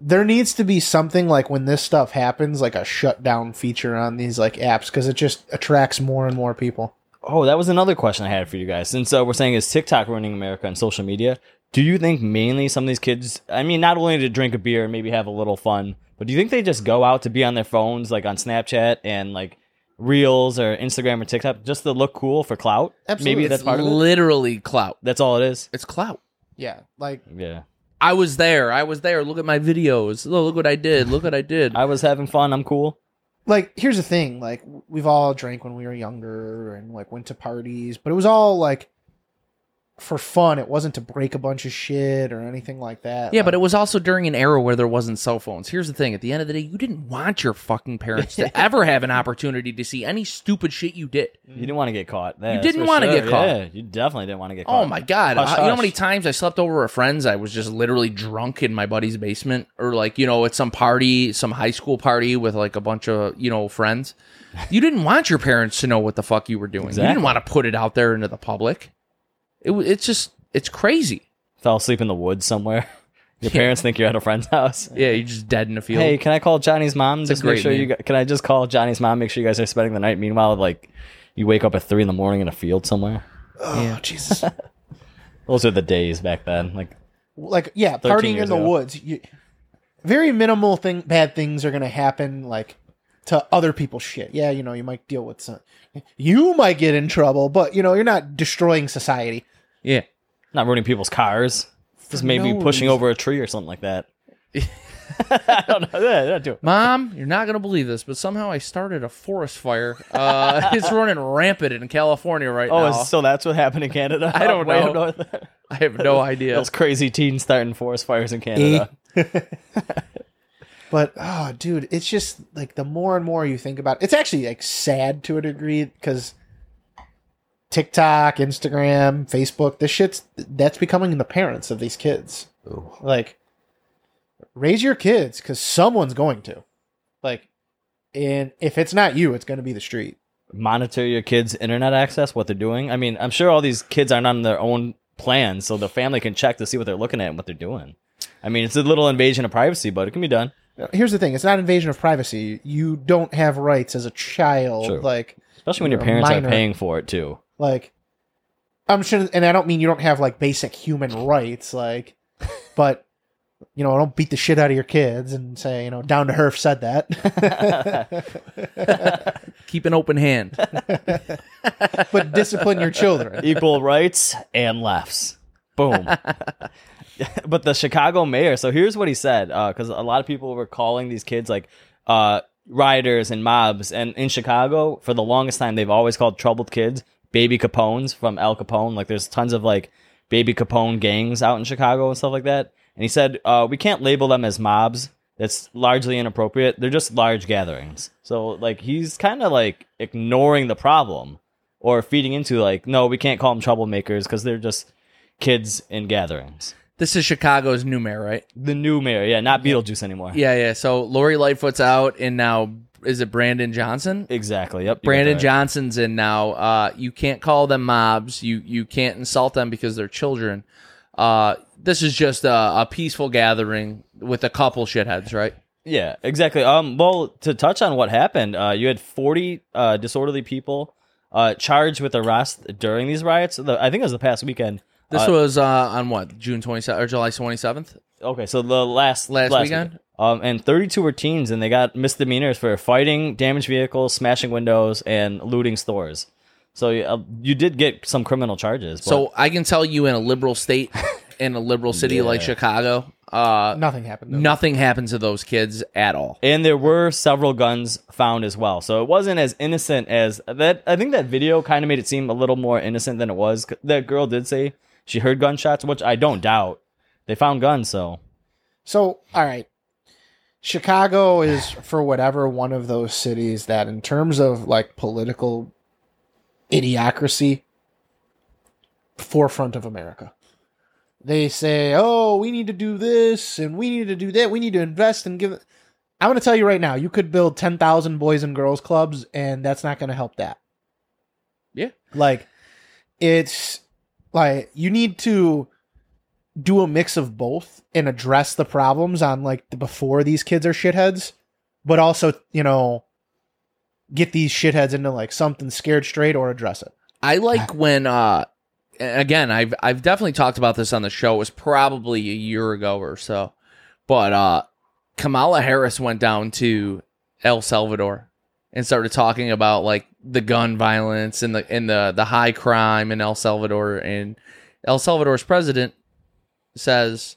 Speaker 3: there needs to be something like when this stuff happens like a shutdown feature on these like apps because it just attracts more and more people.
Speaker 2: Oh, that was another question I had for you guys. Since uh, we're saying is TikTok ruining America and social media, do you think mainly some of these kids, I mean, not only to drink a beer and maybe have a little fun, but do you think they just go out to be on their phones, like on Snapchat and like Reels or Instagram or TikTok, just to look cool for clout?
Speaker 3: Absolutely.
Speaker 2: Maybe that's
Speaker 1: It's
Speaker 2: part of it.
Speaker 1: literally clout.
Speaker 2: That's all it is.
Speaker 1: It's clout.
Speaker 3: Yeah, like
Speaker 2: Yeah.
Speaker 1: I was there. I was there. Look at my videos. Look, look what I did. Look what I did.
Speaker 2: I was having fun. I'm cool.
Speaker 3: like here's the thing like we've all drank when we were younger and like went to parties but it was all like for fun it wasn't to break a bunch of shit or anything like that
Speaker 1: Yeah, but it was also during an era where there wasn't cell phones. Here's the thing: at the end of the day, you didn't want your fucking parents to ever have an opportunity to see any stupid shit you did.
Speaker 2: You didn't want to get caught. That's
Speaker 1: didn't wanna
Speaker 2: sure.
Speaker 1: get caught.
Speaker 2: Yeah, you definitely didn't want to get caught.
Speaker 1: Oh my god!
Speaker 2: Hush,
Speaker 1: Uh, you know how many times I slept over at friends? I was just literally drunk in my buddy's basement, or like you know at some party, some high school party with like a bunch of you know friends. You didn't want your parents to know what the fuck you were doing. You didn't want to put it out there into the public. It it's just it's crazy.
Speaker 2: Fell asleep in the woods somewhere. Your parents think you're at a friend's house.
Speaker 1: Yeah, you're just dead in a field.
Speaker 2: Hey, can I call Johnny's mom?
Speaker 1: a
Speaker 2: Just make
Speaker 1: great
Speaker 2: sure you.
Speaker 1: meme.
Speaker 2: Can I just call Johnny's mom? Make sure you guys are spending the night. Meanwhile, like you wake up at three in the morning in a field somewhere.
Speaker 3: oh jesus
Speaker 2: Those are the days back then. Like
Speaker 3: like yeah partying in
Speaker 2: years
Speaker 3: the
Speaker 2: ago.
Speaker 3: woods you, very minimal thing bad things are gonna happen like to other people's shit yeah you know you might deal with some you might get in trouble but you know you're not destroying society
Speaker 1: yeah.
Speaker 2: not ruining people's cars. Just maybe
Speaker 3: no
Speaker 2: pushing
Speaker 3: reason.
Speaker 2: over a tree or something like that. I don't know. Yeah, yeah, do it.
Speaker 1: Mom, you're not gonna believe this, but somehow I started a forest fire. Uh, it's running rampant in California right now.
Speaker 2: Oh, so that's what happened in Canada?
Speaker 1: I don't know.
Speaker 2: north?
Speaker 1: I have no idea.
Speaker 2: Those crazy teens starting forest fires in Canada.
Speaker 3: But oh, dude, it's just like the more and more you think about, it's actually like sad to a degree because TikTok, Instagram, Facebook, this shit's that's becoming the parents of these kids. Like, raise your kids because someone's going to. Like, and if it's not you, it's going to be the street.
Speaker 2: monitor your kids' internet access, what they're doing. I mean, I'm sure all these kids aren't on their own plans, so the family can check to see what they're looking at and what they're doing. I mean, it's a little invasion of privacy, but it can be done.
Speaker 3: Here's the thing: it's not invasion of privacy. You don't have rights as a child.
Speaker 2: Sure.
Speaker 3: Like,
Speaker 2: Especially when your
Speaker 3: You're
Speaker 2: parents are
Speaker 3: minor.
Speaker 2: paying for it too.
Speaker 3: like i'm sure and i don't mean you don't have like basic human rights like but you know don't beat the shit out of your kids and say you know down to herf said that
Speaker 1: Keep an open hand.
Speaker 3: but discipline your children
Speaker 2: Equal rights and lefts. Boom. but the Chicago mayor, so here's what he said, because a lot of people were calling these kids like uh, rioters and mobs. And in Chicago, for the longest time, they've always called troubled kids baby Capones from Al Capone. Like there's tons of like baby Capone gangs out in Chicago and stuff like that. And he said, uh, we can't label them as mobs. That's largely inappropriate. They're just large gatherings. So like he's kind of like ignoring the problem or feeding into like, no, we can't call them troublemakers because they're just kids in gatherings.
Speaker 1: This is Chicago's new mayor, right?
Speaker 2: The new mayor, yeah, not Beetlejuice anymore.
Speaker 1: Yeah, yeah. So Lori Lightfoot's out, and now is it Brandon Johnson?
Speaker 2: exactly. Yep, you got
Speaker 1: Brandon
Speaker 2: that.
Speaker 1: Johnson's in now. Uh, you can't call them mobs. You you can't insult them because they're children. Uh, this is just a, a peaceful gathering with a couple shitheads, right?
Speaker 2: Yeah, exactly. Um, well, to touch on what happened, uh, you had forty uh, disorderly people uh, charged with arrest during these riots. The, I think it was the past weekend.
Speaker 1: This
Speaker 2: Uh,
Speaker 1: was uh, on what June twenty seventh or July twenty seventh.
Speaker 2: Okay, so the last
Speaker 1: Last weekend?
Speaker 2: um, and 32 were teens, and they got misdemeanors for fighting, damaged vehicles, smashing windows, and looting stores. So uh, you did get some criminal charges. but-
Speaker 1: So I can tell you, in a liberal state, in a liberal city like Chicago, uh,
Speaker 3: nothing happened to them.
Speaker 1: nothing happened to those kids at all.
Speaker 2: and there were several guns found as well. So it wasn't as innocent as that. I think that video kind of made it seem a little more innocent than it was. That girl did say she heard gunshots, which I don't doubt. They found guns, so
Speaker 3: So, all right. Chicago is, for whatever, one of those cities that, in terms of like political idiocracy, forefront of America. They say, oh, we need to do this and we need to do that. We need to invest and give it. I'm going to tell you right now, you could build 10,000 boys and girls clubs and that's not going to help that.
Speaker 1: Yeah.
Speaker 3: Like it's like you need to do a mix of both and address the problems on like the before these kids are shitheads, but also, you know, get these shitheads into like something scared straight or address it.
Speaker 1: I like when uh again, I've I've definitely talked about this on the show. It was probably a year ago or so. But uh Kamala Harris went down to El Salvador and started talking about like the gun violence and the and the the high crime in El Salvador and El Salvador's president says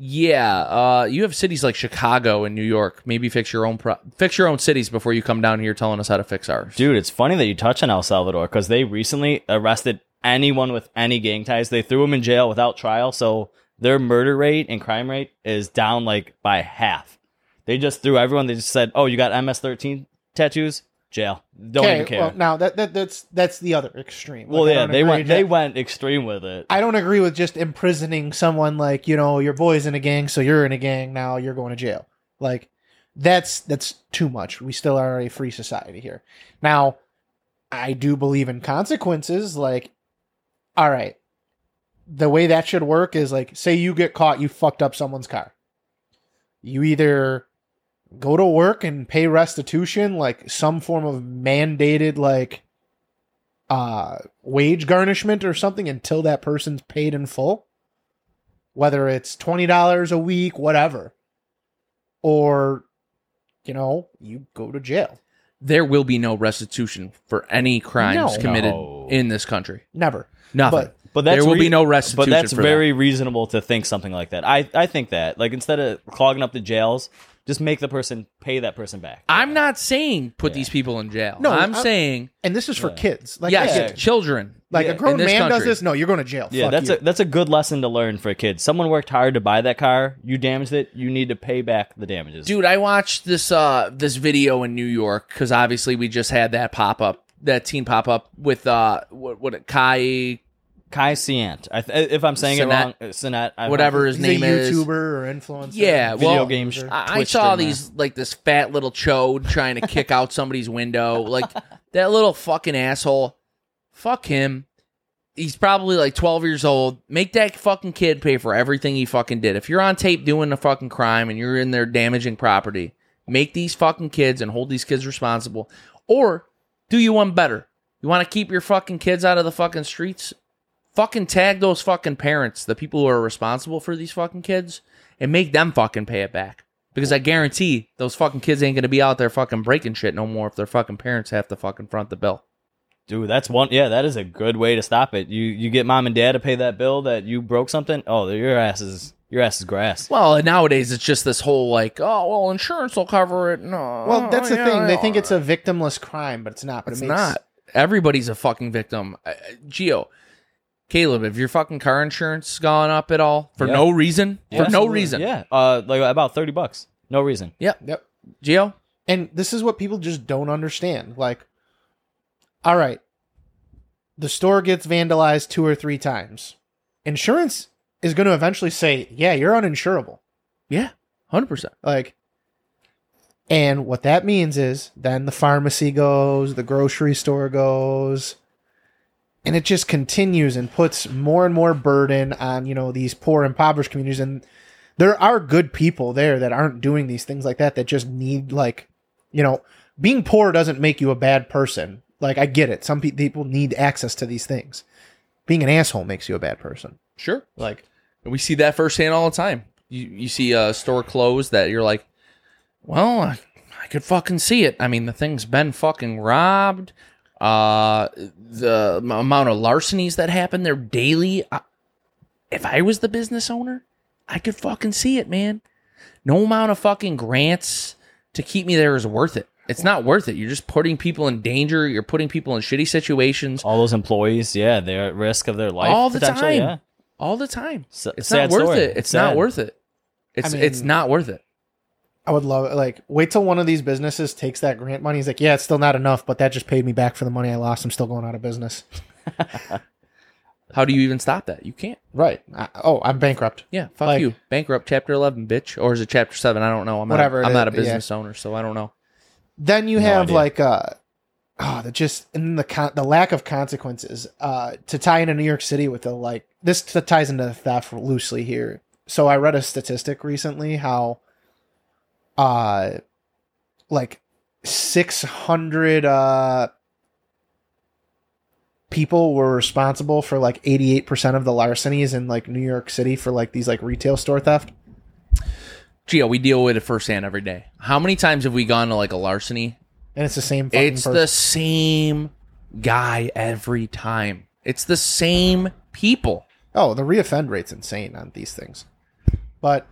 Speaker 1: yeah, uh, you have cities like Chicago and New York. Maybe fix your own pro- fix your own cities before you come down here telling us how to fix ours.
Speaker 2: Dude, it's funny that you touch on El Salvador because they recently arrested anyone with any gang ties. They threw them in jail without trial, so their murder rate and crime rate is down like by half. They just threw everyone. They just said, "Oh, you got MS-13 tattoos? Jail. Don't even care."
Speaker 3: well, now that, that that's that's the other extreme.
Speaker 2: Well,
Speaker 3: Like, I
Speaker 2: yeah, they went
Speaker 3: that-
Speaker 2: they went extreme with it.
Speaker 3: I don't agree with just imprisoning someone like, you know, your boy's in a gang, so you're in a gang, now you're going to jail. Like that's that's too much. We still are a free society here. Now, I do believe in consequences, like all right. The way that should work is like say you get caught you fucked up someone's car. You either go to work and pay restitution like some form of mandated like uh wage garnishment or something until that person's paid in full whether it's $20 a week whatever or you know you go to jail
Speaker 1: there will be no restitution for any crimes
Speaker 3: No.
Speaker 1: committed
Speaker 2: No.
Speaker 1: in this country.
Speaker 3: never
Speaker 1: Nothing.
Speaker 3: But-
Speaker 2: But that's
Speaker 1: there will
Speaker 2: rea-
Speaker 1: be no restitution.
Speaker 2: But that's
Speaker 1: for
Speaker 2: very reasonable to think something like that. I, I think that like instead of clogging up the jails, just make the person pay that person back.
Speaker 1: That. I'm not saying put these people in jail.
Speaker 3: No,
Speaker 1: I'm
Speaker 3: I-
Speaker 1: saying
Speaker 3: and this is for
Speaker 2: Yeah.
Speaker 3: kids like
Speaker 1: yes,
Speaker 3: I get
Speaker 1: children.
Speaker 3: like
Speaker 2: yeah,
Speaker 3: a grown
Speaker 1: in this
Speaker 3: man does
Speaker 1: country.
Speaker 3: this no you're going to jail
Speaker 2: yeah,
Speaker 3: Fuck
Speaker 2: that's
Speaker 3: you.
Speaker 2: a that's a good lesson to learn for kids. Someone worked hard to buy that car. You damaged it. You need to pay back the damages.
Speaker 1: Dude, I watched this uh this video in New York because obviously we just had that pop up, that teen pop up with uh what what Kai
Speaker 2: Kai Siant. I th- if I'm saying
Speaker 1: Cenat.
Speaker 2: it wrong, uh, Cenat. I
Speaker 1: whatever his
Speaker 3: He's
Speaker 1: name
Speaker 3: a
Speaker 1: is.
Speaker 3: YouTuber or influencer
Speaker 1: Yeah,
Speaker 2: Video
Speaker 1: well,
Speaker 2: game sh-
Speaker 1: I, I saw
Speaker 2: streamer.
Speaker 1: these like this fat little chode trying to kick out somebody's window. Like that little fucking asshole. Fuck him. He's probably like 12 years old. Make that fucking kid pay for everything he fucking did. If you're on tape doing a fucking crime and you're in there damaging property, make these fucking kids and hold these kids responsible. Or do you one better? You want to keep your fucking kids out of the fucking streets? Fucking tag those fucking parents, the people who are responsible for these fucking kids, and make them fucking pay it back. Because I guarantee those fucking kids ain't gonna be out there fucking breaking shit no more if their fucking parents have to fucking front the bill.
Speaker 2: Dude, that's one. Yeah, that is a good way to stop it. You you get mom and dad to pay that bill that you broke something. Oh, your ass is your ass is grass.
Speaker 1: Well, and nowadays it's just this whole like, oh well, insurance will cover it. No,
Speaker 3: well that's the
Speaker 1: yeah,
Speaker 3: thing they think it's a victimless crime but it's not but
Speaker 1: It's
Speaker 3: it makes,
Speaker 1: not. Everybody's a fucking victim. Uh, Gio, Caleb, have your fucking car insurance gone up at all for
Speaker 2: Yeah.
Speaker 1: no reason? For no
Speaker 3: Absolutely.
Speaker 1: reason.
Speaker 2: Yeah, uh, like about thirty bucks. No reason.
Speaker 1: Yep.
Speaker 3: Yep.
Speaker 1: Gio.
Speaker 3: And this is what people just don't understand. Like, all right, the store gets vandalized two or three times. Insurance is going to eventually say, yeah, you're uninsurable.
Speaker 1: Yeah, hundred percent.
Speaker 3: Like, and what that means is then the pharmacy goes, the grocery store goes, and it just continues and puts more and more burden on, you know, these poor, impoverished communities. And there are good people there that aren't doing these things like that, that just need, like, you know, being poor doesn't make you a bad person. Like, I get it. Some pe- people need access to these things. Being an asshole makes you a bad person.
Speaker 1: Sure.
Speaker 3: Like,
Speaker 1: And we see that firsthand all the time. You you see a store closed that you're like, well, I, I could fucking see it. I mean, the thing's been fucking robbed. Uh, the m- amount of larcenies that happen there daily. I, if I was the business owner, I could fucking see it, man. No amount of fucking grants to keep me there is worth it. It's not worth it. You're just putting people in danger. You're putting people in shitty situations
Speaker 2: All those employees, yeah, they're at risk of their life
Speaker 1: all the time.
Speaker 2: Yeah.
Speaker 1: All the time.
Speaker 2: S-
Speaker 1: It's not worth
Speaker 2: story.
Speaker 1: it. It's not worth it. It's
Speaker 3: I
Speaker 1: it's not worth it.
Speaker 3: I would love it. Like, wait till one of these businesses takes that grant money. He's like, yeah, it's still not enough, but that just paid me back for the money I lost. I'm still going out of business.
Speaker 1: How do you even stop that? You can't.
Speaker 3: Right. I, oh, I'm bankrupt.
Speaker 1: Yeah, fuck
Speaker 3: Like-
Speaker 1: you. Bankrupt chapter 11, bitch. Or is it chapter 7? I don't know. I'm
Speaker 3: Whatever
Speaker 1: Not, I'm not a
Speaker 3: is, yeah.
Speaker 1: business owner, so I don't know.
Speaker 3: Then you
Speaker 2: No
Speaker 3: have
Speaker 2: idea.
Speaker 3: like uh oh the just and the con- the lack of consequences uh to tie into New York City with the like this ties into theft loosely here. So I read a statistic recently how uh like 600 uh people were responsible for like 88% of the larcenies in like New York City for like these like retail store theft.
Speaker 1: Gio, we deal with it firsthand every day. How many times have we gone to like a larceny?
Speaker 3: And it's the same fucking
Speaker 1: It's
Speaker 3: person.
Speaker 1: the same guy every time. It's the same people.
Speaker 3: Oh, the reoffend rate's insane on these things. But,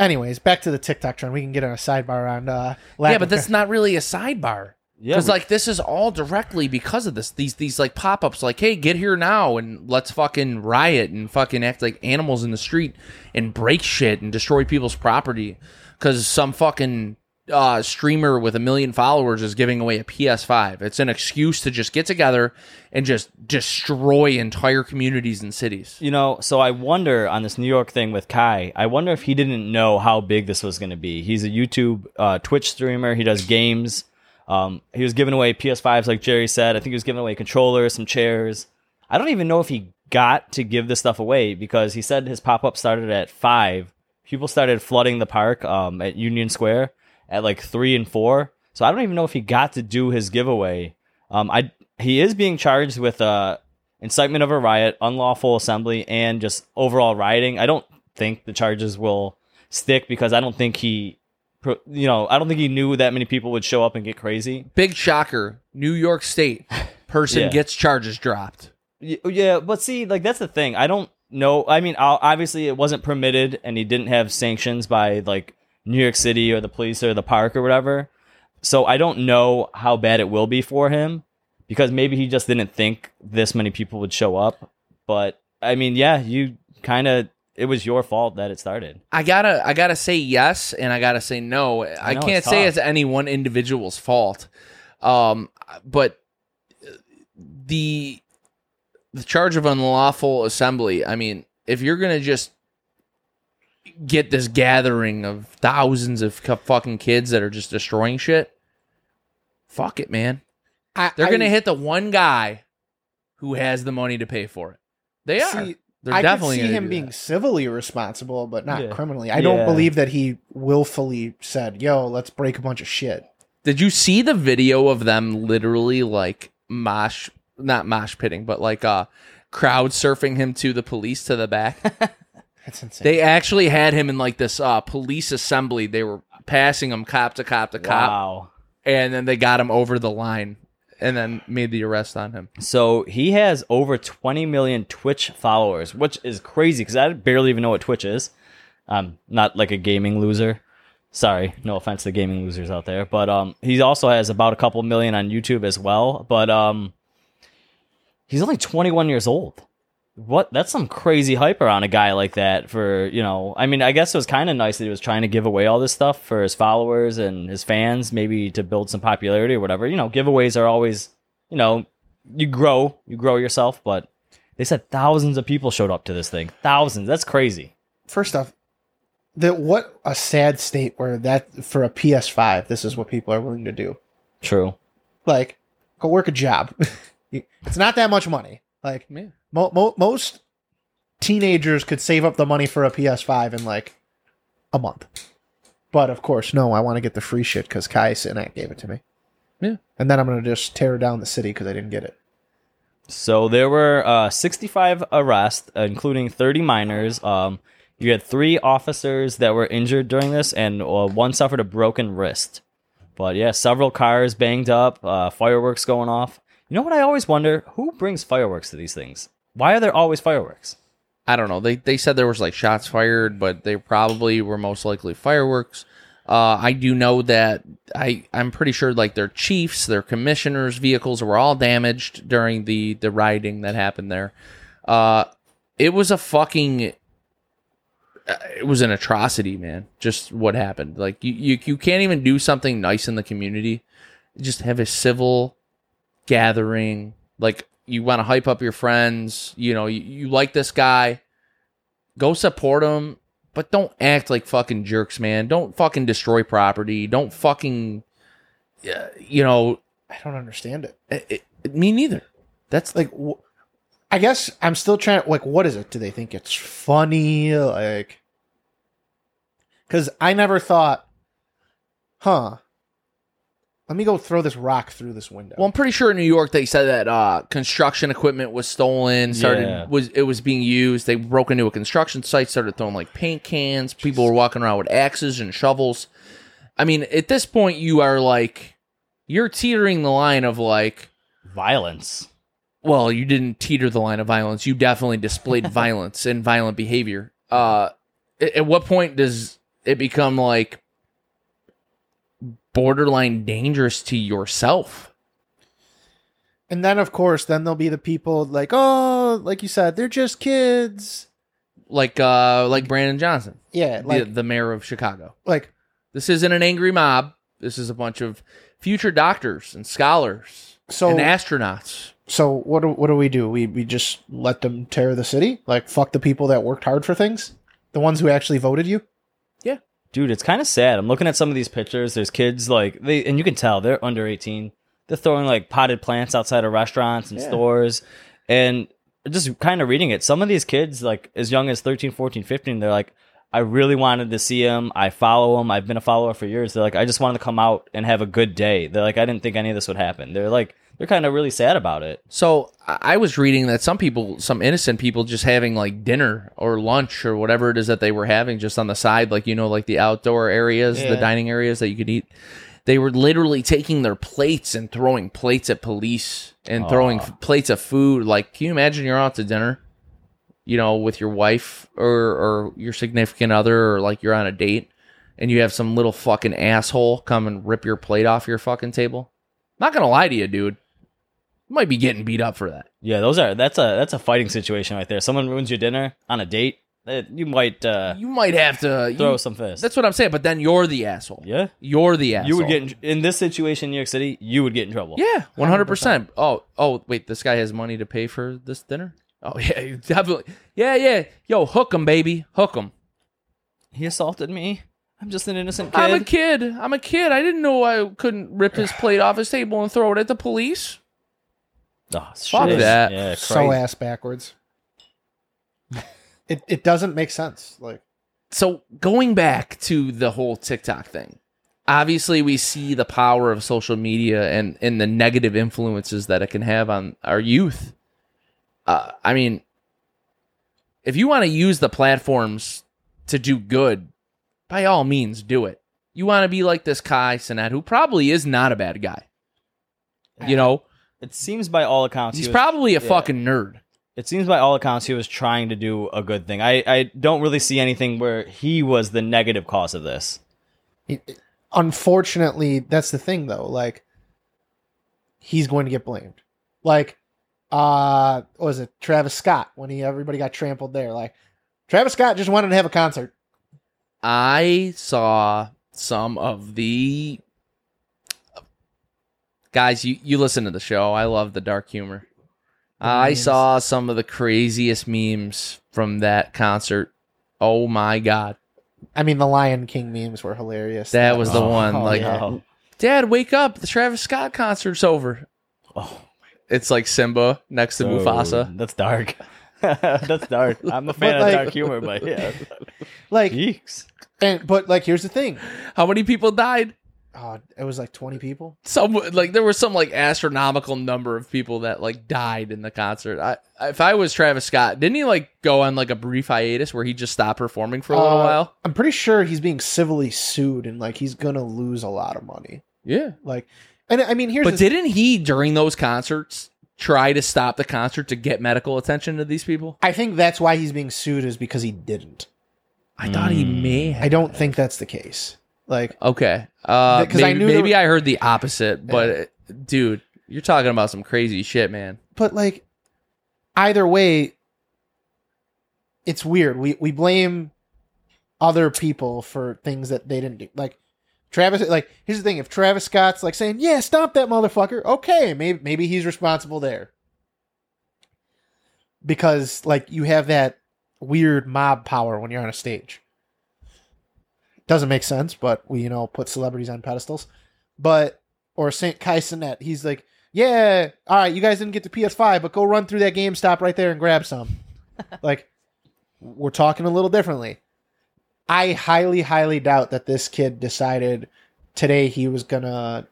Speaker 3: anyways, back to the TikTok trend. We can get on a sidebar on. Uh, lack
Speaker 1: yeah, but
Speaker 3: of-
Speaker 1: that's not really a sidebar.
Speaker 2: Yeah,
Speaker 1: Because like this is all directly because of this. These these like pop ups like, hey, get here now and let's fucking riot and fucking act like animals in the street and break shit and destroy people's property because some fucking uh, streamer with a million followers is giving away a PS5. It's an excuse to just get together and just destroy entire communities and cities.
Speaker 2: You know, so I wonder on this New York thing with Kai, I wonder if he didn't know how big this was going to be. He's a YouTube, uh, Twitch streamer. He does games. Um, he was giving away PS5s, like Jerry said. I think he was giving away controllers, some chairs. I don't even know if he got to give this stuff away because he said his pop up started at five. People started flooding the park um, at Union Square at like three and four. So I don't even know if he got to do his giveaway. Um, I he is being charged with uh, incitement of a riot, unlawful assembly, and just overall rioting. I don't think the charges will stick because I don't think he, you know, I don't think he knew that many people would show up and get crazy.
Speaker 1: Big shocker. New York State person
Speaker 2: Yeah.
Speaker 1: gets charges dropped.
Speaker 2: Yeah, but see, like that's the thing. I don't know. I mean, obviously it wasn't permitted, and he didn't have sanctions by like New York City or the police or the park or whatever. So I don't know how bad it will be for him because maybe he just didn't think this many people would show up. But I mean, yeah, you kind of it was your fault that it started.
Speaker 1: I gotta I gotta say yes and I gotta say no. I,
Speaker 2: know,
Speaker 1: can't
Speaker 2: it's
Speaker 1: say it's any one individual's fault. Um but the the charge of unlawful assembly, I mean, if you're gonna just get this gathering of thousands of fucking kids that are just destroying shit, fuck it, man.
Speaker 3: I,
Speaker 1: They're
Speaker 3: I-
Speaker 1: gonna hit the one guy who has the money to pay for it. They are.
Speaker 3: See,
Speaker 1: They're
Speaker 3: I
Speaker 1: definitely
Speaker 3: could see him being
Speaker 1: that.
Speaker 3: civilly responsible, but not
Speaker 2: Yeah.
Speaker 3: criminally. I don't believe that he willfully said, "Yo, let's break a bunch of shit."
Speaker 1: Did you see the video of them literally like mosh, not mosh pitting, but like uh, crowd surfing him to the police to the back?
Speaker 3: That's insane.
Speaker 1: they actually had him in like this uh, police assembly. They were passing him cop to cop to cop,
Speaker 2: Wow.
Speaker 1: and then they got him over the line, and then made the arrest on him.
Speaker 2: So he has over 20 million Twitch followers, which is crazy because I barely even know what Twitch is. I'm not like a gaming loser. Sorry, no offense to gaming losers out there, but um, he also has about a couple million on YouTube as well. But um, he's only 21 years old. What? That's some crazy hype around a guy like that. For you know, I mean, I guess it was kind of nice that he was trying to give away all this stuff for his followers and his fans, maybe to build some popularity or whatever. You know, giveaways are always, you know, you grow, you grow yourself. But they said thousands of people showed up to this thing. Thousands. That's crazy.
Speaker 3: First off, that what a sad state where that for a PS5, this is what people are willing to do.
Speaker 2: True.
Speaker 3: Like, go work a job. It's not that much money. Like,
Speaker 1: Yeah.
Speaker 3: Mo- mo- most teenagers could save up the money for a PS5 in like a month. But of course, no, I want to get the free shit because Kai Cenat gave it to me.
Speaker 1: Yeah.
Speaker 3: And then I'm going to just tear down the city because I didn't get it.
Speaker 2: So there were uh, 65 arrests, including 30 minors. Um, you had three officers that were injured during this, and uh, one suffered a broken wrist. But yeah, several cars banged up, uh, fireworks going off. You know what I always wonder? Who brings fireworks to these things? Why are there always fireworks?
Speaker 1: I don't know. They they said there was like shots fired, but they probably were most likely fireworks. Uh, I do know that I I'm pretty sure like their chiefs, their commissioners' vehicles were all damaged during the the rioting that happened there. Uh, it was a fucking uh, it was an atrocity, man. Just what happened. Like you, you you can't even do something nice in the community. Just have a civil gathering. Like you want to hype up your friends, you know, you, you like this guy, go support him, but don't act like fucking jerks, man. Don't fucking destroy property. Don't fucking, uh, you know,
Speaker 3: I don't understand it.
Speaker 1: it, it- me neither. That's
Speaker 3: Like, wh- I guess I'm still trying. Like, what is it? Do they think it's funny? Like, because I never thought, huh? Let me go throw this rock through this window.
Speaker 1: Well, I'm pretty sure in New York they said that uh, construction equipment was stolen. Started
Speaker 2: Yeah.
Speaker 1: was it was being used. They broke into a construction site, started throwing like paint cans. People were walking around with axes and shovels. I mean, at this point, you are like you're teetering the line of like,
Speaker 2: Violence.
Speaker 1: well, you didn't teeter the line of violence. You definitely displayed violence and violent behavior. Uh, at, at what point does it become like borderline dangerous to yourself?
Speaker 3: and then, of course, then there'll be the people like, oh, like you said, they're just kids.
Speaker 1: Like uh, like Brandon Johnson.
Speaker 3: Yeah,
Speaker 1: the, the mayor of Chicago.
Speaker 3: like
Speaker 1: This isn't an angry mob. This is a bunch of future doctors and scholars
Speaker 3: so.
Speaker 1: and astronauts.
Speaker 3: so what? Do, what do we do? We we just let them tear the city? Like, fuck the people that worked hard for things, the ones who actually voted you.
Speaker 2: Dude, it's kind of sad. I'm looking at some of these pictures. There's kids like they, and you can tell they're under 18. They're throwing like potted plants outside of restaurants and
Speaker 3: Yeah.
Speaker 2: stores, and just kind of reading it. Some of these kids, like as young as 13, 14, 15, they're like, I really wanted to see him. I follow him. I've been a follower for years. They're like, I just wanted to come out and have a good day. They're like, I didn't think any of this would happen. They're like, they're kind of really sad about it.
Speaker 1: So I was reading that some people, some innocent people, just having like dinner or lunch or whatever it is that they were having just on the side, like you know, like the outdoor areas, the dining areas that you could eat. They were literally taking their plates and throwing plates at police and throwing f- plates of food. Like, can you imagine you're out to dinner, you know, with your wife or or your significant other, or like you're on a date, and you have some little fucking asshole come and rip your plate off your fucking table? Not gonna lie to you, dude. You might be getting beat up for that.
Speaker 2: Yeah, those are that's a that's a fighting situation right there. Someone ruins your dinner on a date, eh, you might uh,
Speaker 1: You might have to
Speaker 2: throw
Speaker 1: you-
Speaker 2: some fists.
Speaker 1: That's what I'm saying. But then you're the asshole.
Speaker 2: yeah.
Speaker 1: You're the asshole.
Speaker 2: You would get in, in this situation in New York City. You would get in trouble.
Speaker 1: yeah, one hundred percent. Oh, oh, wait. This guy has money to pay for this dinner. Oh yeah, definitely. Yeah, yeah. Yo, hook him, baby. Hook him.
Speaker 2: he assaulted me. I'm just an innocent kid.
Speaker 1: I'm a kid. I'm a kid. I didn't know I couldn't rip his plate off his table and throw it at the police.
Speaker 2: Oh,
Speaker 1: Fuck
Speaker 2: shit.
Speaker 1: that.
Speaker 2: Yeah,
Speaker 3: so ass backwards. it it doesn't make sense. Like
Speaker 1: so going back to the whole TikTok thing, obviously we see the power of social media and and the negative influences that it can have on our youth. Uh, I mean, if you want to use the platforms to do good, by all means, do it. You want to be like this Kai Cenat, who probably is not a bad guy. You know,
Speaker 2: It seems by all accounts
Speaker 1: he's
Speaker 2: he was-
Speaker 1: probably a
Speaker 2: yeah.
Speaker 1: fucking nerd.
Speaker 2: It seems by all accounts he was trying to do a good thing. I I don't really see anything where he was the negative cause of this.
Speaker 3: unfortunately, that's the thing though. Like he's going to get blamed. Like uh what was it? Travis Scott when he everybody got trampled there. Like Travis Scott just wanted to have a concert.
Speaker 1: I saw some of the guys. You you listen to the show. I love the dark humor. Uh, I
Speaker 3: memes.
Speaker 1: saw some of the craziest memes from that concert. Oh my god,
Speaker 3: I mean, the Lion King memes were hilarious.
Speaker 1: that was the
Speaker 2: Oh,
Speaker 1: one. Like,
Speaker 2: no.
Speaker 1: Dad, wake up! The Travis Scott concert's over.
Speaker 2: Oh,
Speaker 1: It's like Simba next to Mufasa.
Speaker 2: That's dark. That's dark. I'm a fan
Speaker 3: But,
Speaker 2: of dark humor, but yeah.
Speaker 3: like,
Speaker 2: Yeeks.
Speaker 3: and but like, here's the thing.
Speaker 1: How many people died?
Speaker 3: Oh, it was like 20 people.
Speaker 1: some like there was some like astronomical number of people that like died in the concert. I if I was Travis Scott, didn't he like go on like a brief hiatus where he just stopped performing for a little
Speaker 3: Uh,
Speaker 1: while?
Speaker 3: I'm pretty sure he's being civilly sued and like he's gonna lose a lot of money.
Speaker 1: Yeah.
Speaker 3: Like, and I mean, here's
Speaker 1: But didn't he during those concerts try to stop the concert to get medical attention to these people?
Speaker 3: I think that's why he's being sued is because he didn't.
Speaker 1: I thought he may have.
Speaker 3: I don't think that's the case. Like,
Speaker 1: Okay. Uh
Speaker 3: Because I
Speaker 1: maybe,
Speaker 3: knew there
Speaker 1: maybe
Speaker 3: were-
Speaker 1: I heard the opposite, but dude, you're talking about some crazy shit, man.
Speaker 3: but like, either way, it's weird. We we blame other people for things that they didn't do. Like Travis, like here's the thing: if Travis Scott's like saying, "Yeah, stop that motherfucker," okay, maybe maybe he's responsible there. because like you have that weird mob power when you're on a stage. Doesn't make sense, but we you know put celebrities on pedestals. But or Saint Kai Cenat, he's like, yeah, all right, you guys didn't get the PS5, but go run through that GameStop right there and grab some. like we're talking a little differently. I highly, highly doubt that this kid decided today he was gonna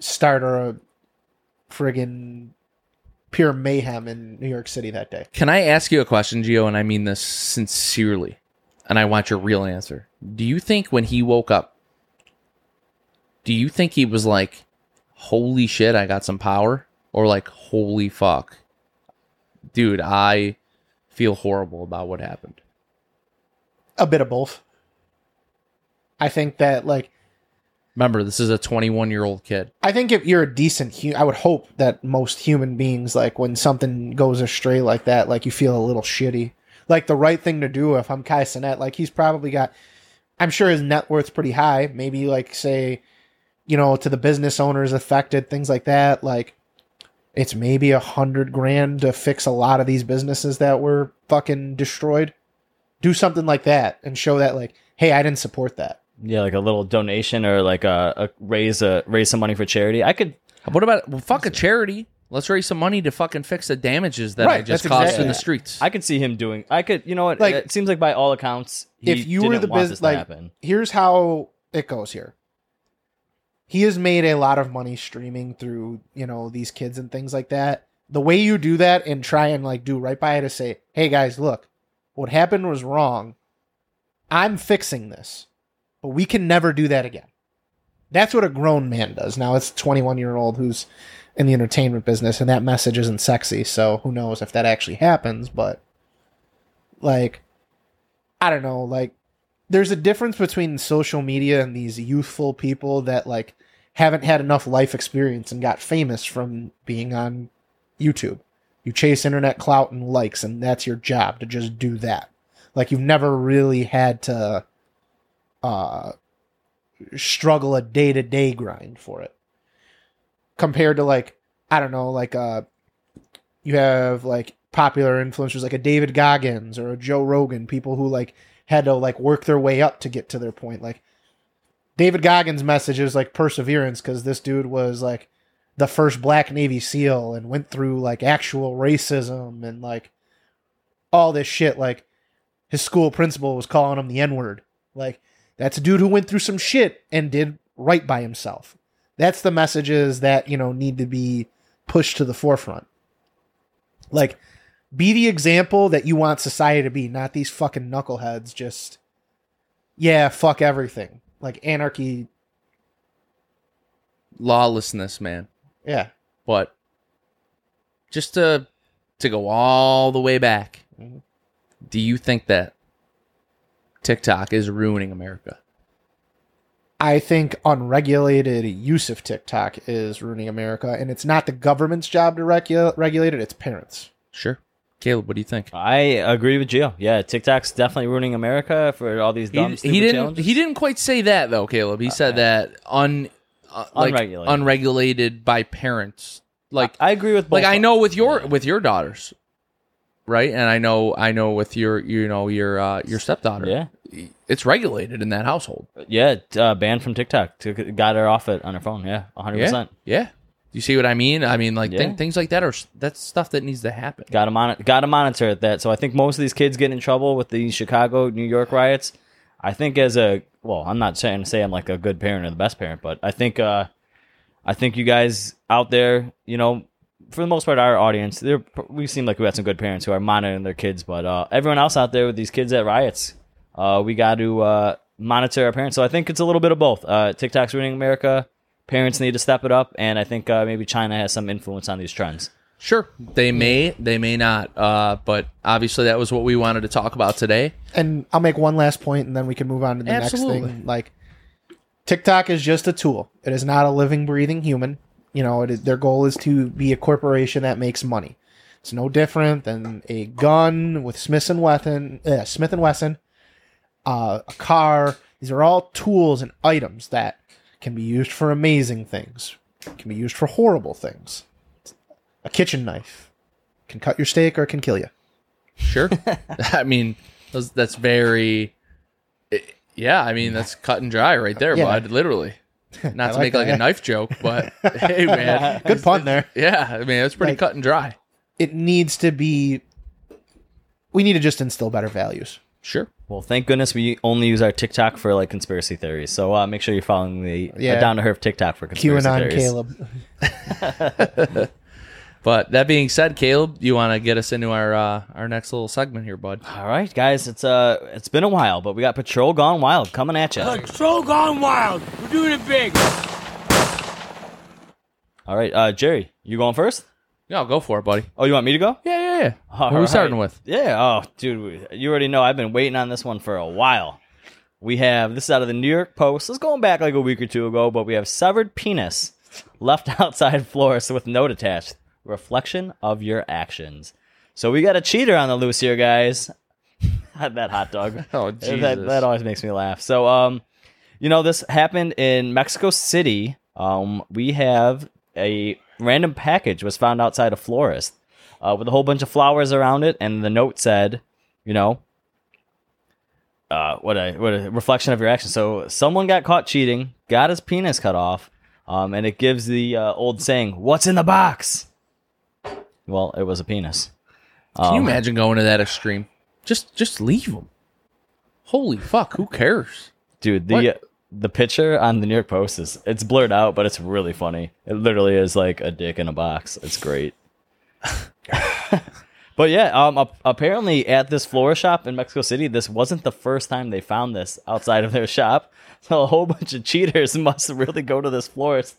Speaker 3: start a friggin' pure mayhem in New York City that day.
Speaker 1: Can I ask you a question, Gio? And I mean this sincerely, and I want your real answer. Do you think when he woke up, do you think he was like, "Holy shit, I got some power," or like, "Holy fuck, dude, I feel horrible about what happened"?
Speaker 3: A bit of both. I think that like
Speaker 1: Remember, this is a 21 year old kid.
Speaker 3: I think if you're a decent hu- I would hope that most human beings like when something goes astray like that, like you feel a little shitty. Like the right thing to do if I'm Kai Cenat, like he's probably got I'm sure his net worth's pretty high. Maybe like say, you know, to the business owners affected, things like that, like it's maybe a hundred grand to fix a lot of these businesses that were fucking destroyed. Do something like that and show that like, hey, I didn't support that.
Speaker 2: Yeah, like a little donation or like a, a raise a raise some money for charity. I could
Speaker 1: What about well, fuck a charity? Let's raise some money to fucking fix the damages that I
Speaker 3: Right,
Speaker 1: just
Speaker 3: that's
Speaker 1: caused
Speaker 3: exactly
Speaker 1: in the streets.
Speaker 2: I could see him doing. I could. You know what?
Speaker 3: Like-
Speaker 2: it seems like by all accounts, he
Speaker 3: if you were
Speaker 2: didn't
Speaker 3: the
Speaker 2: want this
Speaker 3: business
Speaker 2: to
Speaker 3: like
Speaker 2: happen.
Speaker 3: here's how it goes here he has made a lot of money streaming through you know these kids and things like that the way you do that and try and like do right by it is say hey guys look what happened was wrong i'm fixing this but we can never do that again that's what a grown man does now it's a 21 year old who's in the entertainment business and that message isn't sexy so who knows if that actually happens but like i don't know like there's a difference between social media and these youthful people that like haven't had enough life experience and got famous from being on YouTube. You chase internet clout and likes and that's your job to just do that. Like you've never really had to uh struggle a day-to-day grind for it. Compared to like I don't know, like uh you have like popular influencers like a David Goggins or a Joe Rogan, people who like had to like work their way up to get to their point. Like David Goggins' message is like perseverance because this dude was like the first black Navy SEAL and went through like actual racism and like all this shit. Like his school principal was calling him the N word. Like that's a dude who went through some shit and did right by himself. That's the messages that, you know, need to be pushed to the forefront. Like, be the example that you want society to be, not these fucking knuckleheads just, yeah, fuck everything. Like anarchy.
Speaker 1: Lawlessness, man.
Speaker 3: Yeah.
Speaker 1: But just to to go all the way back,
Speaker 3: Mhm.
Speaker 1: do you think that TikTok is ruining America?
Speaker 3: I think unregulated use of TikTok is ruining America, and it's not the government's job to regu- regulate it, it's parents.
Speaker 1: Sure. Caleb, what do you think?
Speaker 2: I agree with Gio. Yeah, TikTok's definitely ruining America for all these dumb,
Speaker 1: He,
Speaker 2: stupid
Speaker 1: he didn't.
Speaker 2: challenges.
Speaker 1: He didn't quite say that though, Caleb. He said that un, uh, like,
Speaker 2: Unregulated.
Speaker 1: unregulated by parents. Like,
Speaker 2: I agree with
Speaker 1: like
Speaker 2: both
Speaker 1: I know with your
Speaker 2: Yeah.
Speaker 1: with your daughters, right? And I know I know with your you know your uh, your stepdaughter.
Speaker 2: Yeah,
Speaker 1: it's regulated in that household.
Speaker 2: yeah, uh, banned from TikTok. Took, got her off it on her phone. Yeah, hundred
Speaker 1: Yeah,
Speaker 2: percent.
Speaker 1: yeah. You see what I mean? I mean, like
Speaker 2: Yeah.
Speaker 1: thing, things like that are that's stuff that needs to happen.
Speaker 2: Got to monitor. Got to monitor that. So I think most of these kids get in trouble with the Chicago, New York riots. I think as a well, I'm not saying to say I'm like a good parent or the best parent, but I think uh, I think you guys out there, you know, for the most part, our audience, they're we seem like we got some good parents who are monitoring their kids, but uh, everyone else out there with these kids at riots, uh, we got to uh, monitor our parents. So I think it's a little bit of both. Uh, TikTok's ruining America. Parents need to step it up, and I think uh, maybe China has some influence on these trends.
Speaker 1: Sure, they may, they may not. Uh, but obviously, that was what we wanted to talk about today.
Speaker 3: And I'll make one last point and then we can move on to the
Speaker 1: Absolutely.
Speaker 3: next thing. Like, TikTok is just a tool, it is not a living, breathing human. You know, it is, their goal is to be a corporation that makes money. It's no different than a gun with Smith and Wesson, uh, Smith and Wesson, uh, a car. These are all tools and items that can be used for amazing things, can be used for horrible things. A kitchen knife can cut your steak or it can kill you.
Speaker 1: Sure. I mean, those, that's very. it- yeah, I mean that's cut and dry right there,
Speaker 3: Yeah.
Speaker 1: bud. Literally. Not to
Speaker 3: like
Speaker 1: make like a knife joke, but hey, man.
Speaker 3: Good pun there.
Speaker 1: Yeah, I mean it's pretty
Speaker 3: Like-
Speaker 1: cut and dry.
Speaker 3: It needs to be. We need to just instill better values.
Speaker 1: Sure.
Speaker 2: Well, thank goodness we only use our TikTok for like conspiracy theories. So uh, make sure you're following the
Speaker 3: Yeah.
Speaker 2: uh, Down to Herf TikTok for conspiracy
Speaker 3: QAnon
Speaker 2: theories.
Speaker 3: Caleb.
Speaker 1: But that being said, Caleb, you want to get us into our uh, our next little segment here, bud?
Speaker 2: All right, guys, it's uh it's been a while, but we got Patrol Gone Wild coming at you.
Speaker 9: Patrol gone wild. We're doing it big.
Speaker 2: All right, uh, Jerry, you going first?
Speaker 1: Yeah, go for it, buddy.
Speaker 2: Oh, you want me to go?
Speaker 1: Yeah, yeah, yeah.
Speaker 2: All
Speaker 1: Who are we
Speaker 2: right.
Speaker 1: starting with?
Speaker 2: Yeah. Oh, dude, you already know I've been waiting on this one for a while. We have this is out of the New York Post. This is going back like a week or two ago, but we have severed penis left outside florist with note attached. Reflection of your actions. So we got a cheater on the loose here, guys. that hot dog.
Speaker 1: Oh,
Speaker 2: That,
Speaker 1: Jesus.
Speaker 2: that always makes me laugh. So, um, you know, this happened in Mexico City. Um, we have a random package was found outside a florist uh, with a whole bunch of flowers around it, and the note said, you know, uh, what a what a reflection of your actions. So someone got caught cheating, got his penis cut off, um, and it gives the uh, old saying, "What's in the box?" Well, it was a penis.
Speaker 1: Can you
Speaker 2: Um,
Speaker 1: imagine going to that extreme? Just just leave them. Holy fuck, who cares?
Speaker 2: dude the? The picture on the new york post is it's blurred out but it's really funny. It literally is like a dick in a box. It's great. But yeah um apparently at this florist shop in mexico city this wasn't the first time they found this outside of their shop. So a whole bunch of cheaters must really go to this florist.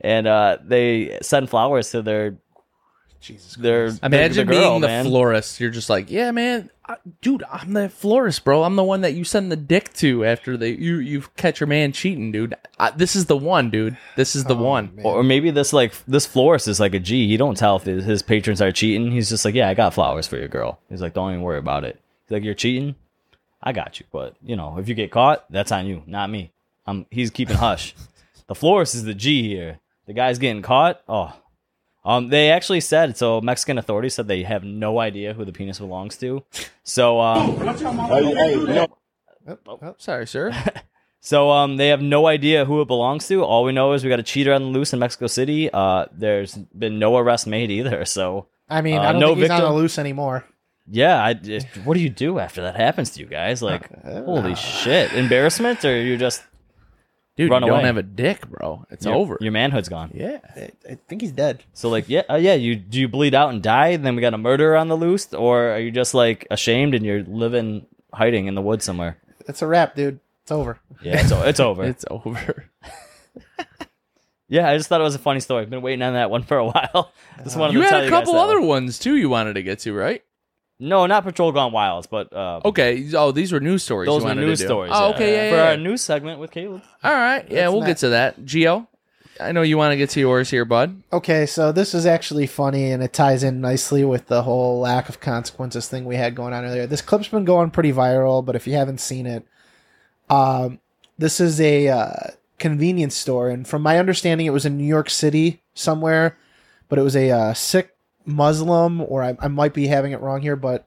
Speaker 2: And uh they send flowers to their Jesus their,
Speaker 1: Imagine
Speaker 2: their girl,
Speaker 1: being the
Speaker 2: man.
Speaker 1: florist. You're just like, yeah, man, I, dude, I'm the florist, bro. I'm the one that you send the dick to after they you you catch your man cheating, dude. I, this is the one, dude. This is the oh, one.
Speaker 2: Or or maybe this like this florist is like a G. He don't tell if his, his patrons are cheating. He's just like, yeah, I got flowers for your girl. He's like, don't even worry about it. He's like, you're cheating, I got you. But you know, if you get caught, that's on you, not me. I'm. He's keeping hush. the florist is the G here. The guy's getting caught. Oh, um, they actually said so. Mexican authorities said they have no idea who the penis belongs to. So um,
Speaker 1: Oh, sorry, sir.
Speaker 2: So um, they have no idea who it belongs to. All we know is we got a cheater on the loose in Mexico City. Uh, there's been no arrest made either. So
Speaker 3: I mean,
Speaker 2: Uh,
Speaker 3: I don't
Speaker 2: no
Speaker 3: think he's on the loose anymore.
Speaker 2: yeah, I, just- what do you do after that happens to you guys? Like, holy shit, embarrassment, or you just
Speaker 1: Dude,
Speaker 2: Run
Speaker 1: you
Speaker 2: away.
Speaker 1: don't have a dick, bro. It's
Speaker 2: your,
Speaker 1: over.
Speaker 2: Your manhood's gone.
Speaker 1: yeah.
Speaker 3: I, I think he's dead.
Speaker 2: So like, yeah, uh, yeah. You do you bleed out and die? And then we got a murderer on the loose, or are you just like ashamed and you're living hiding in the woods somewhere?
Speaker 3: It's a wrap, dude. It's over.
Speaker 2: Yeah, it's, o- it's over.
Speaker 1: It's over.
Speaker 2: yeah, I just thought it was a funny story. I've been waiting on that one for a while. Just wanted
Speaker 1: You
Speaker 2: to tell
Speaker 1: had a
Speaker 2: you guys
Speaker 1: couple
Speaker 2: that
Speaker 1: other
Speaker 2: one.
Speaker 1: ones too you wanted to get to, right?
Speaker 2: No, not Patrol Gone Wild, but uh,
Speaker 1: Okay. Oh, these were news stories.
Speaker 2: those were news stories.
Speaker 1: Oh,
Speaker 2: yeah.
Speaker 1: okay. Yeah,
Speaker 2: For
Speaker 1: yeah,
Speaker 2: our
Speaker 1: yeah.
Speaker 2: news segment with Caleb.
Speaker 1: All right. Yeah,
Speaker 3: That's
Speaker 1: we'll
Speaker 3: not-
Speaker 1: get to that. Gio, I know you want to get to yours here, bud.
Speaker 3: Okay, so this is actually funny and it ties in nicely with the whole lack of consequences thing we had going on earlier. This clip's been going pretty viral, but if you haven't seen it, um, this is a uh, convenience store, and from my understanding, it was in New York City somewhere, but it was a uh, Sikh Muslim, or I, I might be having it wrong here, but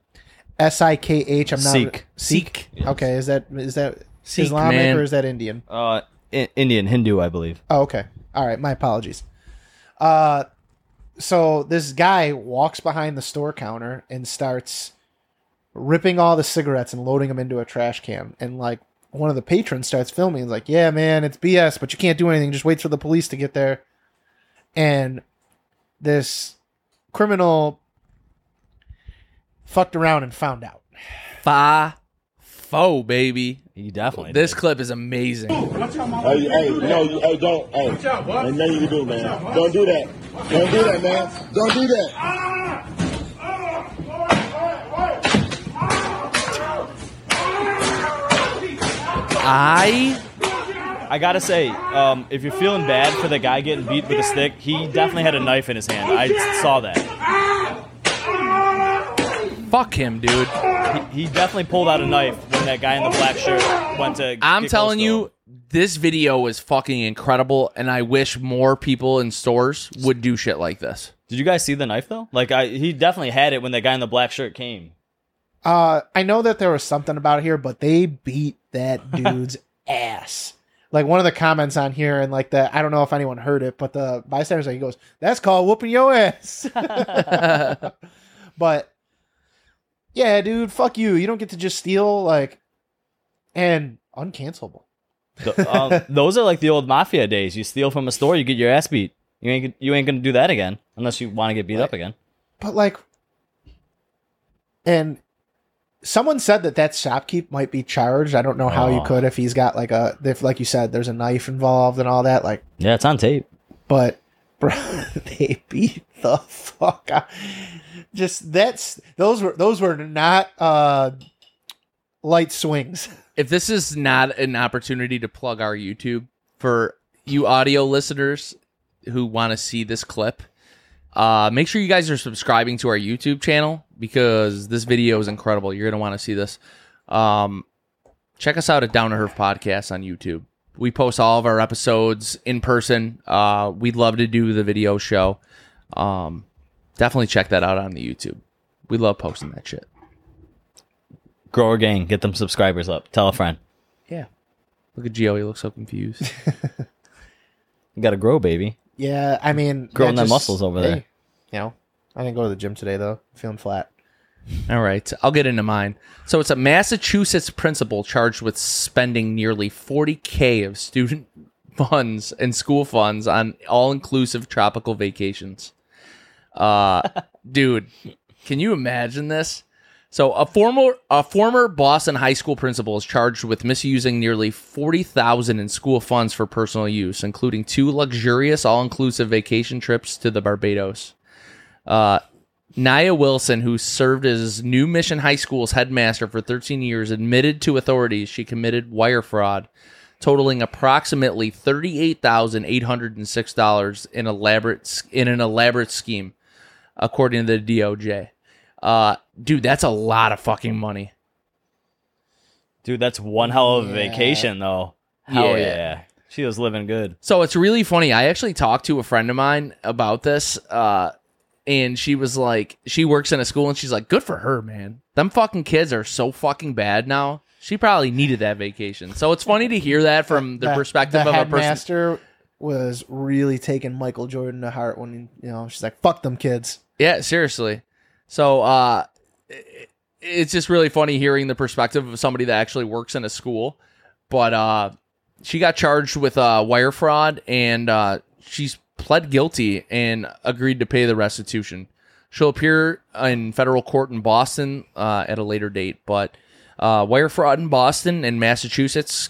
Speaker 3: S I K H. I'm not
Speaker 2: Sikh.
Speaker 3: Sikh. Okay, is that is that
Speaker 1: Sikh,
Speaker 3: Islamic
Speaker 1: man.
Speaker 3: or is that Indian?
Speaker 2: Uh, I- Indian Hindu, I believe.
Speaker 3: Oh, okay. All right. My apologies. Uh, so this guy walks behind the store counter and starts ripping all the cigarettes and loading them into a trash can. And like one of the patrons starts filming. He's like, "Yeah, man, it's BS, but you can't do anything. Just wait for the police to get there." And this criminal fucked around and found out.
Speaker 1: Fa fo, baby.
Speaker 2: He definitely.
Speaker 1: This
Speaker 2: did.
Speaker 1: clip is amazing.
Speaker 10: Hey, hey, no, you, hey, don't, hey, ain't nothing you can do, man. Don't do that. Don't do that, man. Don't do that.
Speaker 1: I
Speaker 2: I gotta say, um, if you're feeling bad for the guy getting beat with a stick, he definitely had a knife in his hand. I saw that.
Speaker 1: fuck him, dude.
Speaker 2: He, he definitely pulled out a knife when that guy in the black shirt went to.
Speaker 1: I'm
Speaker 2: get
Speaker 1: telling
Speaker 2: close to him.
Speaker 1: you, this video was fucking incredible, and I wish more people in stores would do shit like this.
Speaker 2: Did you guys see the knife though? Like, I he definitely had it when that guy in the black shirt came.
Speaker 3: Uh, I know that there was something about it here, but they beat that dude's ass. Like one of the comments on here, and like the I don't know if anyone heard it, but the bystanders like he goes, "That's called whooping your ass." but yeah, dude, fuck you. You don't get to just steal like and uncancelable.
Speaker 2: Um, those are like the old mafia days. You steal from a store, you get your ass beat. You ain't you ain't gonna do that again unless you want to get beat up again.
Speaker 3: But like, and someone said that that shopkeep might be charged. I don't know how you
Speaker 2: Oh.
Speaker 3: could if he's got like a if like you said there's a knife involved and all that. Like,
Speaker 2: Yeah, it's on tape.
Speaker 3: but bro, they beat the fuck out. Just that's those were those were not uh light swings.
Speaker 1: if this is not an opportunity to plug our YouTube for you audio listeners who want to see this clip, uh, make sure you guys are subscribing to our YouTube channel because this video is incredible. You're gonna want to see this. Um, check us out at Down to Herf Podcast on YouTube. We post all of our episodes in person. Uh, we'd love to do the video show. Um, definitely check that out on the YouTube. We love posting that shit.
Speaker 2: Grower gang, get them subscribers up. Tell a friend.
Speaker 1: Yeah. Look at Gio. He looks so confused.
Speaker 2: You gotta grow, baby.
Speaker 3: Yeah, I mean,
Speaker 2: Growing
Speaker 3: that
Speaker 2: them muscles over there.
Speaker 3: You know, I didn't go to the gym today though. Feeling flat.
Speaker 1: All right, I'll get into mine. So it's a Massachusetts principal charged with spending nearly 40k of student funds and school funds on all-inclusive tropical vacations. Uh, dude, can you imagine this? So a former a former Boston high school principal is charged with misusing nearly 40,000 in school funds for personal use, including two luxurious all-inclusive vacation trips to the Barbados. Uh, Nia Wilson, who served as New Mission High School's headmaster for 13 years, admitted to authorities she committed wire fraud totaling approximately $38,806 in elaborate in an elaborate scheme according to the DOJ. Uh dude, that's a lot of fucking money.
Speaker 2: Dude, that's one hell of a
Speaker 3: Yeah.
Speaker 2: vacation though. Hell
Speaker 1: Yeah.
Speaker 2: yeah. She was living good.
Speaker 1: So it's really funny. I actually talked to a friend of mine about this, uh, and she was like, she works in a school, and she's like, good for her, man. Them fucking kids are so fucking bad now. She probably needed that vacation. So it's funny to hear that from the, perspective
Speaker 3: the
Speaker 1: of a person.
Speaker 3: headmaster was really taking Michael Jordan to heart when you know she's like, "Fuck them kids."
Speaker 1: Yeah, seriously. So uh, it- it's just really funny hearing the perspective of somebody that actually works in a school. But uh, she got charged with uh, wire fraud, and uh, she's pled guilty and agreed to pay the restitution. She'll appear in federal court in Boston uh, at a later date. But uh, wire fraud in Boston and Massachusetts,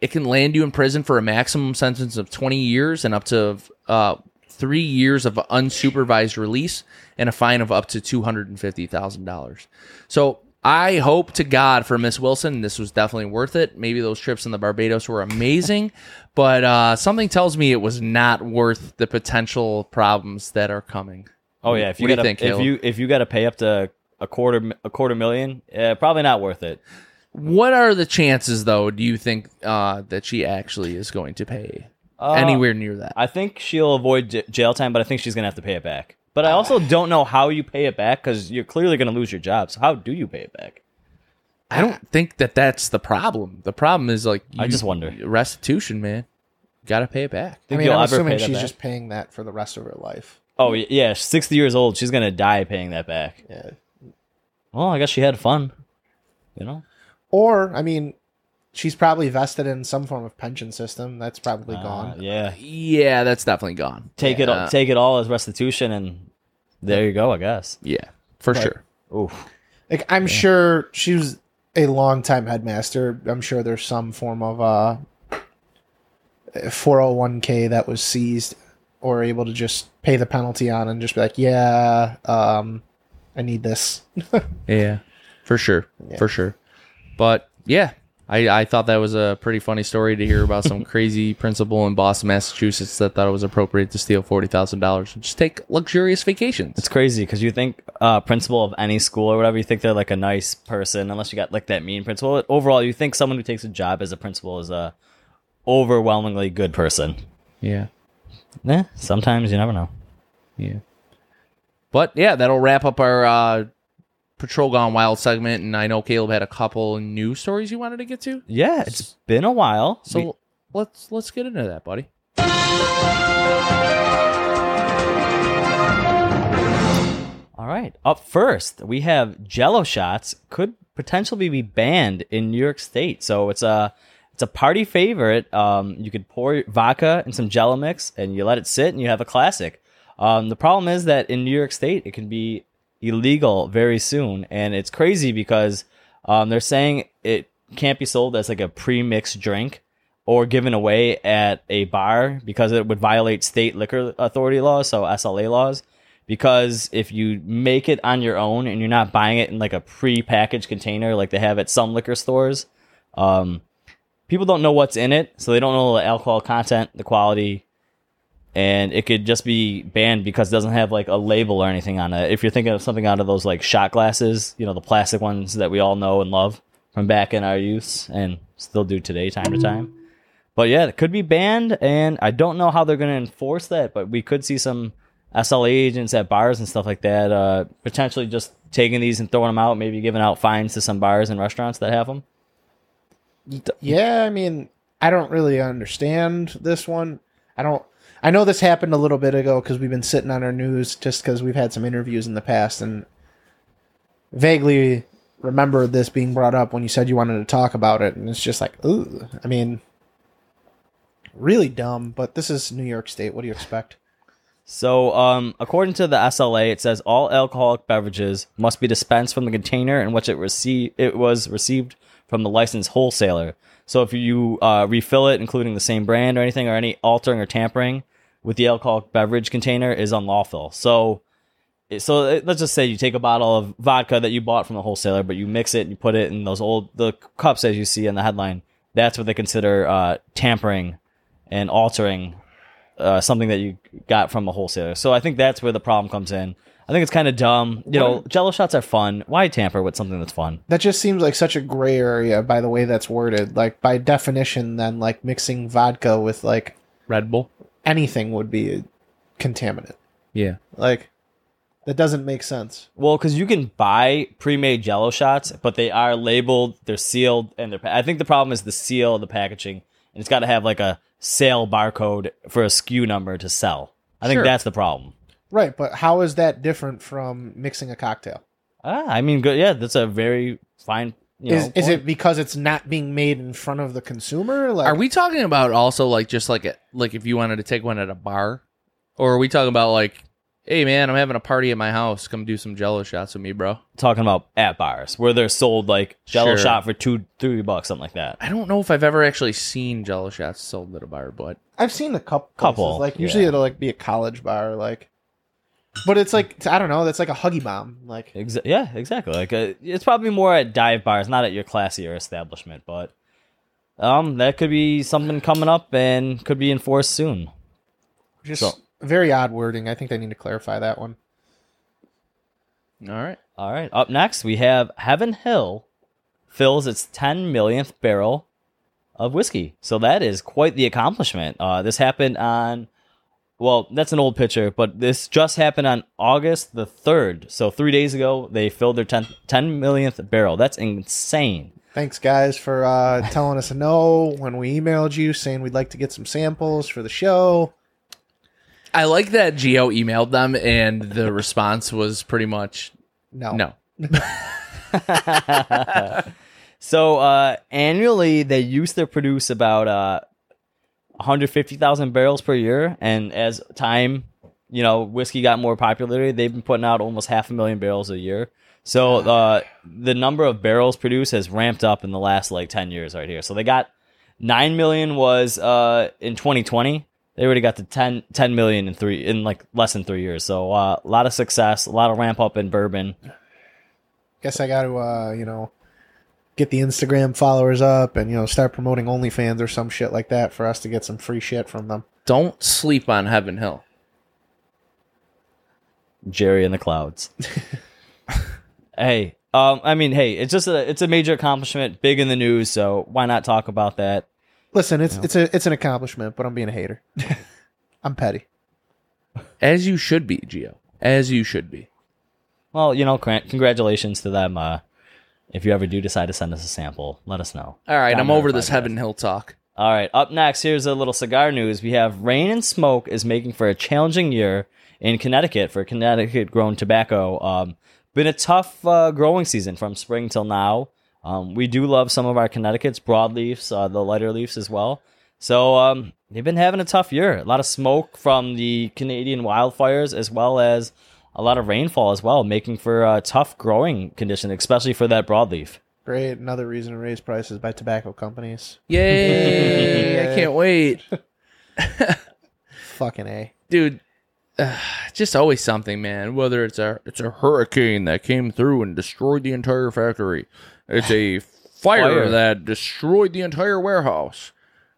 Speaker 1: it can land you in prison for a maximum sentence of 20 years and up to uh, three years of unsupervised release and a fine of up to $250,000. So I hope to God for Miss Wilson, this was definitely worth it. Maybe those trips in the Barbados were amazing, but uh, something tells me it was not worth the potential problems that are coming.
Speaker 2: Oh yeah, if you
Speaker 1: do you
Speaker 2: gotta,
Speaker 1: think,
Speaker 2: if
Speaker 1: Caleb?
Speaker 2: you if you got to pay up to a quarter a quarter million, yeah, probably not worth it.
Speaker 1: What are the chances, though, do you think uh, that she actually is going to pay
Speaker 2: Uh,
Speaker 1: anywhere near that?
Speaker 2: I think she'll avoid j- jail time, but I think she's gonna have to pay it back. But I also don't know how you pay it back because you're clearly gonna lose your job. So how do you pay it back?
Speaker 1: I don't think that that's the problem. The problem is like
Speaker 2: I just wonder.
Speaker 1: restitution, man. Got to pay it back.
Speaker 3: I
Speaker 2: Think
Speaker 3: mean,
Speaker 2: you'll
Speaker 3: I'm
Speaker 2: ever
Speaker 3: assuming
Speaker 2: pay that
Speaker 3: she's
Speaker 2: back?
Speaker 3: just paying that for the rest of her life.
Speaker 2: Oh y- yeah, sixty years old. She's gonna die paying that back.
Speaker 3: Yeah.
Speaker 2: Well, I guess she had fun. You know.
Speaker 3: Or, I mean, she's probably vested in some form of pension system. That's probably
Speaker 2: Uh,
Speaker 3: gone.
Speaker 2: yeah.
Speaker 1: Yeah, that's definitely gone.
Speaker 2: Take it.
Speaker 1: Yeah.
Speaker 2: all Take it all as restitution, and there you go. I guess.
Speaker 1: Yeah, for
Speaker 3: Right.
Speaker 1: sure.
Speaker 2: Oof.
Speaker 3: Like, I'm sure she was a longtime headmaster. I'm sure there's some form of uh 401k that was seized or able to just pay the penalty on and just be like, yeah, um, I need this.
Speaker 1: Yeah, for sure, for sure. But yeah, I, I thought that was a pretty funny story to hear about some crazy principal in Boston, Massachusetts that thought it was appropriate to steal forty thousand dollars and just take luxurious vacations.
Speaker 2: It's crazy because you think uh, principal of any school or whatever, you think they're like a nice person, unless you got like that mean principal. But Overall, you think someone who takes a job as a principal is a overwhelmingly good person.
Speaker 1: yeah,
Speaker 2: Eh, sometimes you never know.
Speaker 1: yeah. But yeah, that'll wrap up our uh, Patrol Gone Wild segment, and I know Caleb had a couple new stories you wanted to get to.
Speaker 2: Yeah, it's been a while.
Speaker 1: So
Speaker 2: We-
Speaker 1: let's let's get into that, buddy.
Speaker 2: all right. Up first, we have Jello shots could potentially be banned in New York State. So it's a it's a party favorite. Um, you could pour vodka and some Jello mix, and you let it sit, and you have a classic. Um, the problem is that in New York State, it can be illegal very soon, and it's crazy because um, they're saying it can't be sold as like a pre-mixed drink or given away at a bar because it would violate state liquor authority laws, so SLA laws. Because if you make it on your own and you're not buying it in like a pre-packaged container like they have at some liquor stores, um, people don't know what's in it, so they don't know the alcohol content, the quality, and it could just be banned because it doesn't have like a label or anything on it. If you're thinking of something out of those like shot glasses, you know, the plastic ones that we all know and love from back in our youth and still do today, time to time. But yeah, it could be banned, and I don't know how they're going to enforce that, but we could see some SLA agents at bars and stuff like that uh, potentially just taking these and throwing them out, maybe giving out fines to some bars and restaurants that have them.
Speaker 3: Yeah, I mean, I don't really understand this one. I don't. I know this happened a little bit ago because we've been sitting on our news just because we've had some interviews in the past and vaguely remember this being brought up when you said you wanted to talk about it, and it's just like, ooh. I mean, really dumb. But this is New York State. What do you expect?
Speaker 2: So, um, according to the SLA, it says all alcoholic beverages must be dispensed from the container in which it received it was received from the licensed wholesaler. So, if you uh, refill it, including the same brand or anything, or any altering or tampering with the alcoholic beverage container, is unlawful. So, so let's just say you take a bottle of vodka that you bought from the wholesaler, but you mix it and you put it in those old the cups as you see in the headline. That's what they consider uh, tampering and altering uh, something that you got from a wholesaler. So I think that's where the problem comes in. I think it's kind of dumb. You know, Jello shots are fun. Why tamper with something that's fun?
Speaker 3: That just seems like such a gray area by the way that's worded. Like by definition, then like mixing vodka with like
Speaker 1: Red Bull.
Speaker 3: Anything would be a contaminant.
Speaker 1: Yeah.
Speaker 3: Like that doesn't make sense.
Speaker 2: Well, because you can buy pre-made Jello shots, but they are labeled, they're sealed, and they're. pa- I think the problem is the seal the packaging, and it's got to have like a sale barcode for a SKU number to sell. I think
Speaker 1: Sure.
Speaker 2: that's the problem.
Speaker 3: Right, but how is that different from mixing a cocktail?
Speaker 2: Ah, I mean, good. Yeah, that's a very fine. You
Speaker 3: is
Speaker 2: know,
Speaker 3: is
Speaker 2: point.
Speaker 3: it because it's not being made in front of the consumer? Like
Speaker 1: Are we talking about also like just like a, like if you wanted to take one at a bar, or are we talking about like, hey man, I'm having a party at my house, come do some Jello shots with me, bro?
Speaker 2: talking about at bars where they're sold like Jello
Speaker 1: Sure.
Speaker 2: shot for two, three bucks, something like that?
Speaker 1: I don't know if I've ever actually seen Jello shots sold at a bar, but
Speaker 3: I've seen a couple.
Speaker 2: Couple,
Speaker 3: Like usually
Speaker 2: yeah.
Speaker 3: it'll like be a college bar, like. But it's like I don't know. That's like a huggy bomb. Like
Speaker 2: Exa- yeah, exactly. Like uh, it's probably more at dive bars, not at your classier establishment, but um, that could be something coming up and could be enforced soon.
Speaker 3: just
Speaker 2: So-
Speaker 3: very odd wording. I think they need to clarify that one.
Speaker 1: all right.
Speaker 2: All right. Up next, we have Heaven Hill fills its 10 millionth barrel of whiskey. So that is quite the accomplishment. Uh, this happened on, well, that's an old picture, but this just happened on August the 3rd. So three days ago, they filled their 10, 10 millionth barrel. That's insane.
Speaker 3: Thanks, guys, for uh, telling us a no when we emailed you saying we'd like to get some samples for the show.
Speaker 1: I like that Gio emailed them and the response was pretty much
Speaker 3: No,
Speaker 1: no.
Speaker 2: So uh, annually, they used to produce about uh, 150,000 barrels per year, and as time, you know, whiskey got more popularity, they've been putting out almost half a million barrels a year. So uh, the number of barrels produced has ramped up in the last like 10 years right here. So they got 9 million was uh, in 2020. They already got to 10, 10 million in three in like less than three years. So uh, a lot of success, a lot of ramp up in bourbon.
Speaker 3: Guess I got to, uh, you know, get the Instagram followers up and you know start promoting OnlyFans or some shit like that for us to get some free shit from them.
Speaker 1: Don't sleep on Heaven Hill.
Speaker 2: Jerry in the clouds. hey, um, I mean, hey, it's just a it's a major accomplishment, big in the news. So why not talk about that?
Speaker 3: Listen, it's it's a it's an accomplishment, but I'm being a hater. I'm petty.
Speaker 1: As you should be, Gio. As you should be.
Speaker 2: Well, you know, congratulations to them. Uh, if you ever do decide to send us a sample, let us know.
Speaker 1: All right,
Speaker 2: Down
Speaker 1: I'm over this Heaven Hill talk.
Speaker 2: All right, up next, here's a little cigar news. We have Rain and Smoke is making for a challenging year in Connecticut for Connecticut grown tobacco. Um, been a tough uh, growing season from spring till now. Um, we do love some of our Connecticut's broadleafs, uh, the lighter leaves as well. So um, they've been having a tough year. A lot of smoke from the Canadian wildfires, as well as a lot of rainfall as well, making for a tough growing condition, especially for that broadleaf.
Speaker 3: Great. Another reason to raise prices by tobacco companies.
Speaker 1: Yay! I can't wait,
Speaker 3: Fucking A.
Speaker 1: dude. Uh, just always something, man. Whether it's a it's a hurricane that came through and destroyed the entire factory, it's a fire,
Speaker 2: Fire.
Speaker 1: that destroyed the entire warehouse.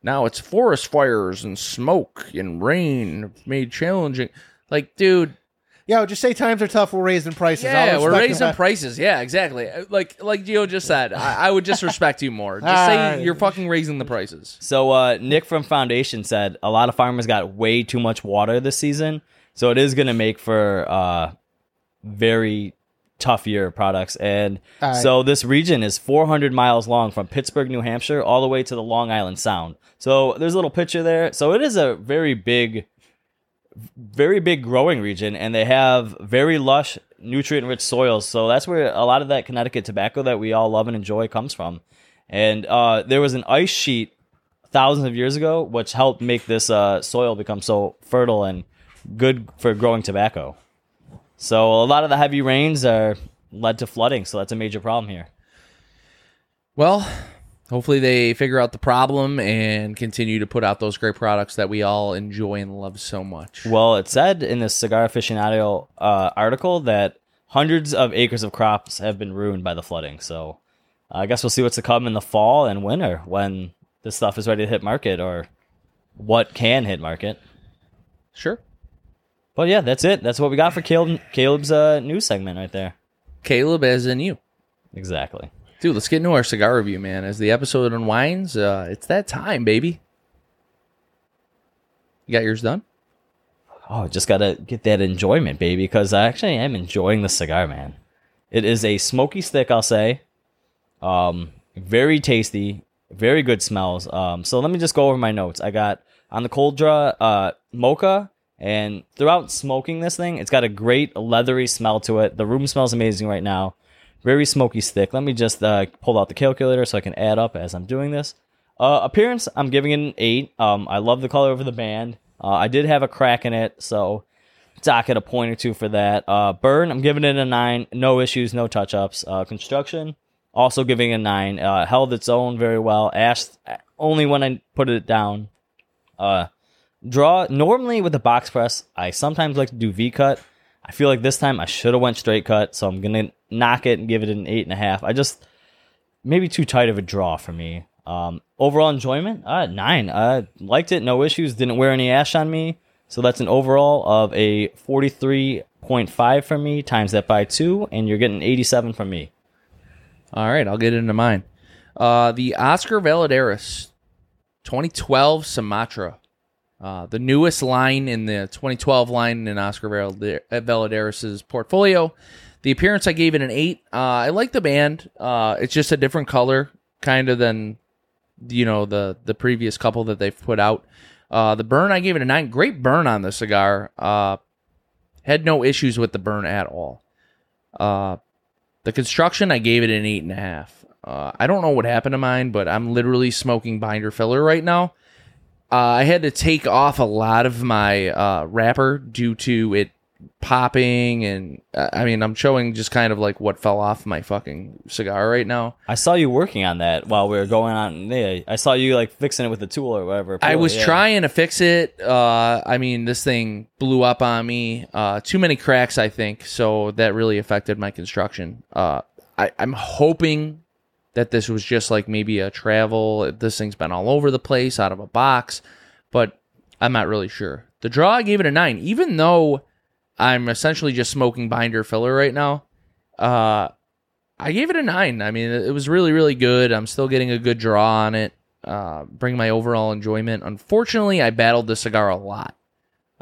Speaker 1: Now it's forest fires and smoke and rain made challenging. Like, dude,
Speaker 3: Yeah, just say times are tough. We're raising prices. I'll
Speaker 1: Yeah, we're raising
Speaker 3: that.
Speaker 1: prices. Yeah, exactly. Uh, Like like Gio just said, I, I would just respect you more. Just say
Speaker 3: right.
Speaker 1: you're fucking raising the prices.
Speaker 2: So uh, Nick from Foundation said a lot of farmers got way too much water this season, so it is going to make for uh, very tough year of products. And
Speaker 3: All right.
Speaker 2: so this region is 400 miles long from Pittsburg, New Hampshire, all the way to the Long Island Sound. So there's a little picture there. So it is a very big, very big growing region, and they have very lush, nutrient-rich soils. So that's where a lot of that Connecticut tobacco that we all love and enjoy comes from. And uh, there was an ice sheet thousands of years ago, which helped make this uh, soil become so fertile and good for growing tobacco. So a lot of the heavy rains are led to flooding, so that's a major problem here.
Speaker 1: Well, hopefully they figure out the problem and continue to put out those great products that we all enjoy and love so much.
Speaker 2: Well, it said in this Cigar Aficionado uh, article that hundreds of acres of crops have been ruined by the flooding. So I guess we'll see what's to come in the fall and winter when this stuff is ready to hit market or what can hit market.
Speaker 1: Sure.
Speaker 2: But yeah, that's it. That's what we got for Caleb, Caleb's uh, news segment right there.
Speaker 1: Caleb, as in you.
Speaker 2: Exactly.
Speaker 1: Dude, let's get into our cigar review, man. As the episode unwinds, uh, it's that time, baby. You got yours done?
Speaker 2: Oh, just gotta get that enjoyment, baby, because I actually am enjoying the cigar, man. It is a smoky stick, I'll say. Um, very tasty, very good smells. Um, so let me just go over my notes. I got on the cold draw, uh, mocha, and throughout smoking this thing, it's got a great leathery smell to it. The room smells amazing right now. Very smoky stick. Let me just uh, pull out the calculator so I can add up as I'm doing this. Uh, appearance, I'm giving it an eight. Um, I love the color of the band. Uh, I did have a crack in it, so dock it a point or two for that. Uh, burn, I'm giving it a nine. No issues, no touch ups. Uh, construction, also giving a nine. Uh, held its own very well. Ash, only when I put it down. Uh, draw, normally with the box press, I sometimes like to do V cut. I feel like this time I should have went straight cut, so I'm gonna knock it and give it an eight and a half. I just maybe too tight of a draw for me. Um, overall enjoyment, uh, nine. I liked it, no issues. Didn't wear any ash on me, so that's an overall of a forty-three point five for me. Times that by two, and you're getting eighty-seven from me.
Speaker 1: All right, I'll get into mine. Uh, the Oscar Valladares 2012 Sumatra. Uh, the newest line in the 2012 line in Oscar Valladares' portfolio. The appearance, I gave it an 8. Uh, I like the band. Uh, it's just a different color, kind of than, you know, the, the previous couple that they've put out. Uh, the burn, I gave it a 9. Great burn on the cigar. Uh, had no issues with the burn at all. Uh, the construction, I gave it an eight and a half. I don't know what happened to mine, but I'm literally smoking binder filler right now. Uh, I had to take off a lot of my uh, wrapper due to it popping, and uh, I mean, I'm showing just kind of like what fell off my fucking cigar right now.
Speaker 2: I saw you working on that while we were going on. Yeah, I saw you like fixing it with a tool or whatever.
Speaker 1: I was
Speaker 2: Yeah.
Speaker 1: trying to fix it. Uh, I mean, this thing blew up on me. Uh, too many cracks, I think. So that really affected my construction. Uh, I, I'm hoping that this was just like maybe a travel. This thing's been all over the place, out of a box, but I'm not really sure. The draw, I gave it a nine, even though I'm essentially just smoking binder filler right now. Uh, I gave it a nine. I mean, it was really, really good. I'm still getting a good draw on it. Uh, bring my overall enjoyment. Unfortunately, I battled the cigar a lot.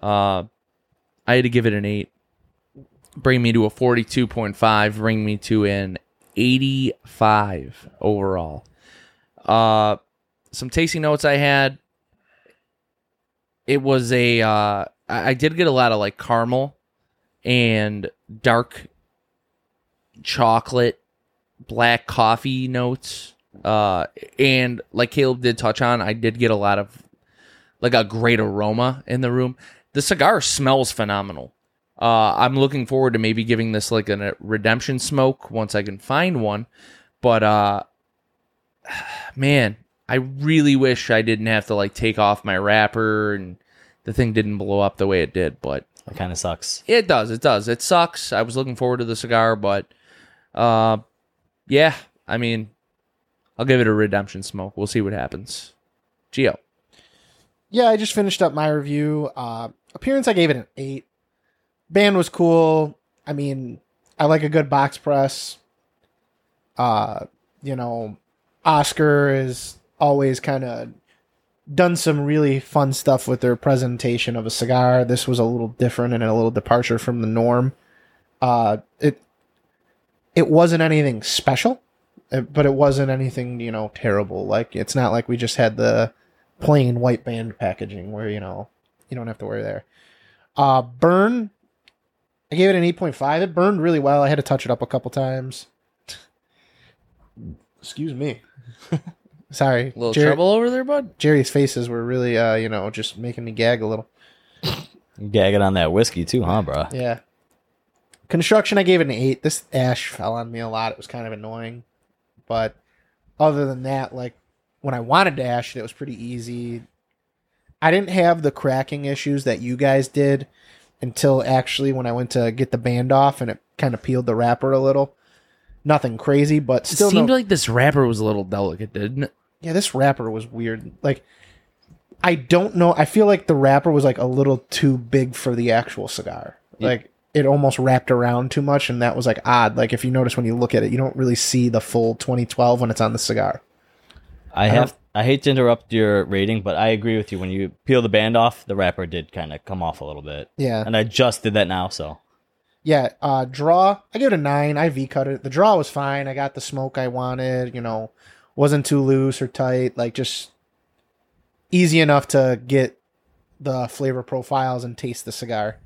Speaker 1: Uh, I had to give it an eight. bring me to a 42.5, bring me to an 85 overall. Uh, some tasty notes I had. It was a, uh, I I did get a lot of like caramel and dark chocolate, black coffee notes. Uh, and like Caleb did touch on, I did get a lot of like a great aroma in the room. The cigar smells phenomenal. Uh, I'm looking forward to maybe giving this like a redemption smoke once I can find one. But uh, man, I really wish I didn't have to like take off my wrapper and the thing didn't blow up the way it did. But
Speaker 2: it kind of sucks.
Speaker 1: it does. It does. It sucks. I was looking forward to the cigar, but uh, yeah. I mean, I'll give it a redemption smoke. We'll see what happens. Gio.
Speaker 3: yeah, I just finished up my review. Uh, appearance, I gave it an eight. Band was cool. I mean, I like a good box press. Uh, you know, Oscar is always kind of done some really fun stuff with their presentation of a cigar. This was a little different and a little departure from the norm. Uh, it it wasn't anything special, uh, but it wasn't anything you know terrible. Like it's not like we just had the plain white band packaging where you know you don't have to worry there. Uh, burn, I gave it an eight point five. It burned really well. I had to touch it up a couple times. Excuse me. Sorry,
Speaker 1: A little
Speaker 3: Jerry-
Speaker 1: trouble over there, bud?
Speaker 3: Jerry's faces were really, uh, you know, just making me gag a little.
Speaker 2: Gagging on that whiskey too, huh, bro?
Speaker 3: Yeah. Construction, I gave it an eight. This ash fell on me a lot. It was kind of annoying, but other than that, like when I wanted to ash it, it was pretty easy. I didn't have the cracking issues that you guys did until actually when I went to get the band off and it kind of peeled the wrapper a little. Nothing crazy, but
Speaker 1: It seemed
Speaker 3: no-
Speaker 1: like this wrapper was a little delicate, didn't it?
Speaker 3: yeah, this wrapper was weird. Like, I don't know. I feel like the wrapper was like a little too big for the actual cigar. Like, it almost wrapped around too much, and that was like odd. Like, if you notice when you look at it, you don't really see the full 2012 when it's on the cigar.
Speaker 2: I
Speaker 3: I
Speaker 2: have. I hate to interrupt your rating, but I agree with you. When you peel the band off, the wrapper did kind of come off a little bit.
Speaker 3: Yeah.
Speaker 2: and I just did that now. So
Speaker 3: Yeah, uh, draw. I give it a nine. I V cut it. The draw was fine. I got the smoke I wanted. You know, wasn't too loose or tight. Like just easy enough to get the flavor profiles and taste the cigar.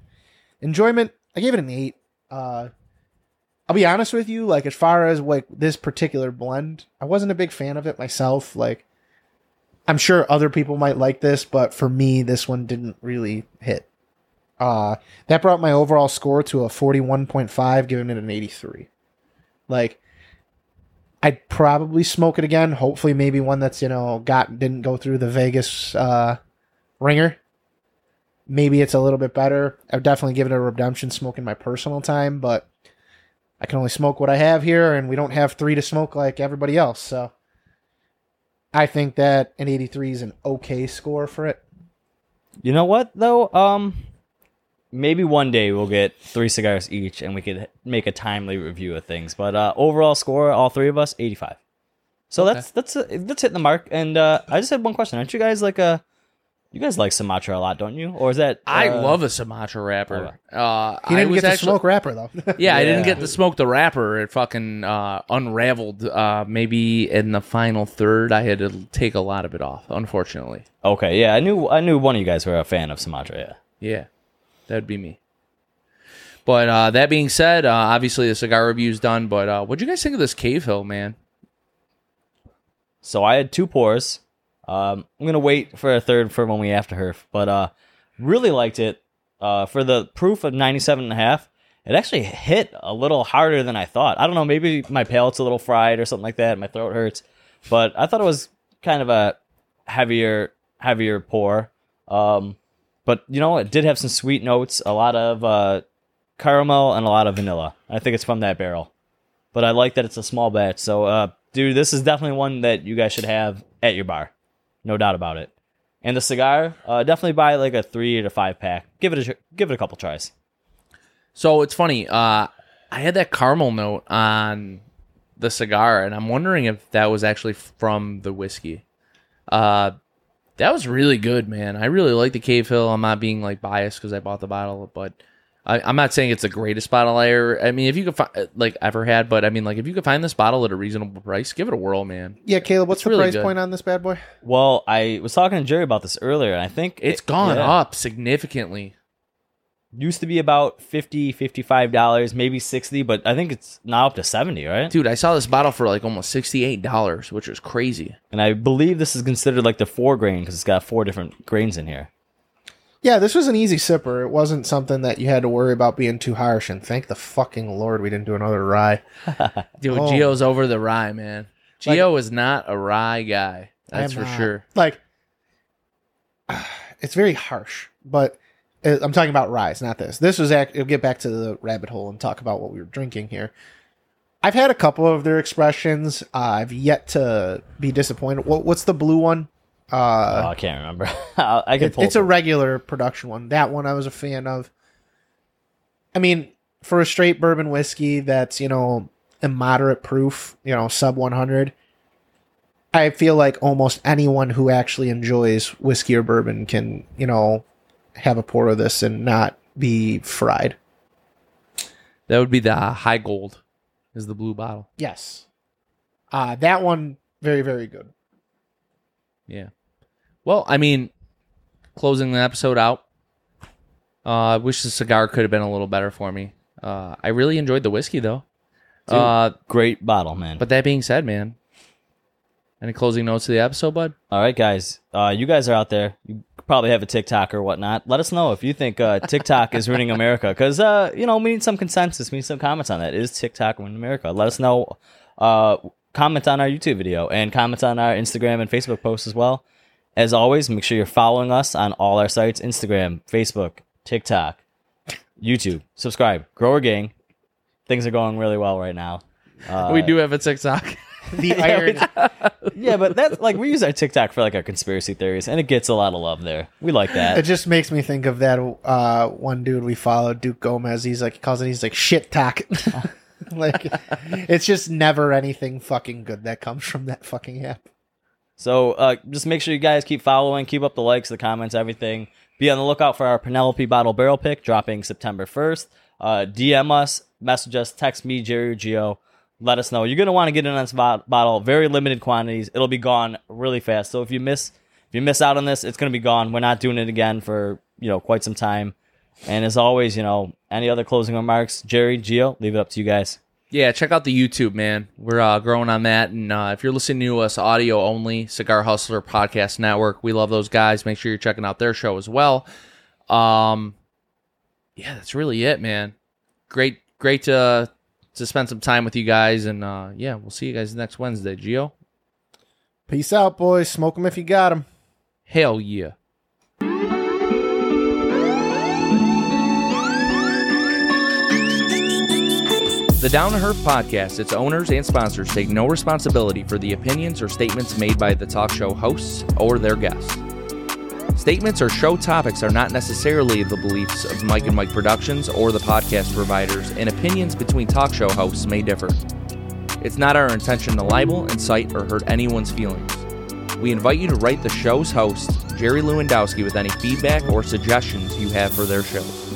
Speaker 3: Enjoyment. I gave it an eight. Uh, I'll be honest with you. Like as far as like this particular blend, I wasn't a big fan of it myself. Like I'm sure other people might like this, but for me, this one didn't really hit. Uh, that brought my overall score to a 41.5, giving it an 83. Like, I'd probably smoke it again. Hopefully, maybe one that's, you know, got, didn't go through the Vegas, uh, ringer. Maybe it's a little bit better. I would definitely give it a redemption smoke in my personal time, but I can only smoke what I have here, and we don't have three to smoke like everybody else. So I think that an 83 is an okay score for it.
Speaker 2: you know what though? Um, maybe one day we'll get three cigars each, and we could make a timely review of things. But uh, overall score, all three of us, eighty-five. So that's that's uh, that's hitting the mark. And uh, I just had one question: Aren't you guys like a you guys like Sumatra a lot, don't you? Or is that
Speaker 1: I
Speaker 2: uh,
Speaker 1: love a Sumatra wrapper. Uh,
Speaker 3: He didn't
Speaker 1: I was
Speaker 3: get to
Speaker 1: actually-
Speaker 3: smoke wrapper, though.
Speaker 1: Yeah, I didn't
Speaker 2: Yeah.
Speaker 1: get to smoke the wrapper. It fucking uh, unraveled. Uh, maybe in the final third, I had to take a lot of it off. Unfortunately,
Speaker 2: Okay, yeah, I knew I knew one of you guys were a fan of Sumatra. Yeah.
Speaker 1: yeah, that'd be me. But uh, that being said, uh, obviously the cigar review's done. But uh, what'd you guys think of this Cavehill, man?
Speaker 2: So I had two pours. Um, I'm gonna wait for a third for when we after her, but uh, really liked it. Uh, for the proof of 97 and a half, it actually hit a little harder than I thought. I don't know, maybe my palate's a little fried or something like that. My throat hurts, but I thought it was kind of a heavier, heavier pour. Um, but you know, it did have some sweet notes, a lot of uh, caramel and a lot of vanilla. I think it's from that barrel but I like that it's a small batch. So, uh, dude, this is definitely one that you guys should have at your bar, no doubt about it. And the cigar, uh, definitely buy like a three to five pack. Give it a give it a couple tries.
Speaker 1: So it's funny. Uh, I had that caramel note on the cigar, and I'm wondering if that was actually from the whiskey. Uh, that was really good, man. I really like the Cavehill. I'm not being like biased because I bought the bottle, but I, I'm not saying it's the greatest bottle I ever. I mean, if you could find like ever had, but I mean, like if you could find this bottle at a reasonable price, give it a whirl, man.
Speaker 3: Yeah, Caleb, what's
Speaker 1: It's
Speaker 3: the
Speaker 1: really
Speaker 3: price
Speaker 1: good.
Speaker 3: point on this bad boy?
Speaker 2: Well, I was talking to Jerry about this earlier, and I think
Speaker 1: It's
Speaker 2: it-
Speaker 1: gone
Speaker 2: yeah.
Speaker 1: up significantly.
Speaker 2: Used to be about 50 $55, maybe 60 but I think it's now up to 70 right?
Speaker 1: Dude, I saw this bottle for like almost sixty-eight dollars, which was crazy.
Speaker 2: And I believe this is considered like the four grain because it's got four different grains in here.
Speaker 3: Yeah, this was an easy sipper. It wasn't something that you had to worry about being too harsh. And thank the fucking lord we didn't do another rye.
Speaker 1: Dude,
Speaker 3: Oh.
Speaker 1: Gio's over the rye, man.
Speaker 3: Like-
Speaker 1: Gio is not a rye guy.
Speaker 3: I
Speaker 1: That's
Speaker 3: am
Speaker 1: for
Speaker 3: not.
Speaker 1: sure.
Speaker 3: Like, it's very harsh, but uh, I'm talking about rye, not this. This was act. We'll get back to the rabbit hole and talk about what we were drinking here. I've had a couple of their expressions. Uh, I've yet to be disappointed. What, what's the blue one?
Speaker 2: Oh,
Speaker 3: Uh,
Speaker 2: I can't remember. I I can
Speaker 3: it-
Speaker 2: pull
Speaker 3: it's a regular production one. That one I was a fan of. I mean, for a straight bourbon whiskey that's you know a moderate proof, you know sub 100. I feel like almost anyone who actually enjoys whiskey or bourbon can you know have a pour of this and not be fried.
Speaker 1: That would be the Heigold, is the blue bottle.
Speaker 3: Yes, uh, that one very very good.
Speaker 1: Yeah. Well, I mean, closing the episode out. Uh, I wish the cigar could have been a little better for me. Uh, I really enjoyed the whiskey though.
Speaker 2: Dude,
Speaker 1: uh,
Speaker 2: great bottle, man.
Speaker 1: but that being said, man, any closing notes to the episode, bud?
Speaker 2: All right, guys. Uh, you guys are out there. You probably have a TikTok or whatnot. Let us know if you think uh, TikTok is ruining America. Because, uh, you know, we need some consensus. We need some comments on that. Is TikTok ruining America? Let us know. Uh, comment on our YouTube video and comment on our Instagram and Facebook posts as well. As always, make sure you're following us on all our sites Instagram, Facebook, TikTok, YouTube. Subscribe. Grower Gang. Things are going really well right now. Uh,
Speaker 1: we do have a TikTok.
Speaker 3: The iron.
Speaker 2: yeah, but that's like we use our TikTok for like our conspiracy theories, and it gets a lot of love there. We like that.
Speaker 3: It just makes me think of that uh, one dude we followed, Duke Gomez. He's like he calls it. He's like shit talk. like it's just never anything fucking good that comes from that fucking app.
Speaker 2: So uh, just make sure you guys keep following, keep up the likes, the comments, everything. Be on the lookout for our Penelope bottle barrel pick dropping September first. Uh, DM us, message us, text me, Jerry Gio. Let us know. You're gonna want to get in on this bot- bottle. Very limited quantities. It'll be gone really fast. So if you miss if you miss out on this, it's gonna be gone. We're not doing it again for you know quite some time. And as always, you know, any other closing remarks, Jerry, Gio, leave it up to you guys.
Speaker 1: Yeah, check out the YouTube, man. We're uh, growing on that. And uh, if you're listening to us audio only, Cigar Hustler Podcast Network, we love those guys. Make sure you're checking out their show as well. Um, yeah, that's really it, man. Great, great to to spend some time with you guys. And uh, yeah, we'll see you guys next Wednesday. Gio,
Speaker 3: Peace out, boys. Smoke them if you got them.
Speaker 1: hell yeah. The Down to Herf podcast, its owners and sponsors take no responsibility for the opinions or statements made by the talk show hosts or their guests. Statements or show topics are not necessarily the beliefs of Mike and Mike Productions or the podcast providers, and opinions between talk show hosts may differ. It's not our intention to libel, incite, or hurt anyone's feelings. We invite you to write the show's host, Jerry Lewandowski, with any feedback or suggestions you have for their shows.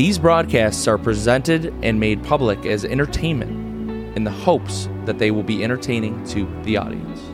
Speaker 1: These broadcasts are presented and made public as entertainment in the hopes that they will be entertaining to the audience.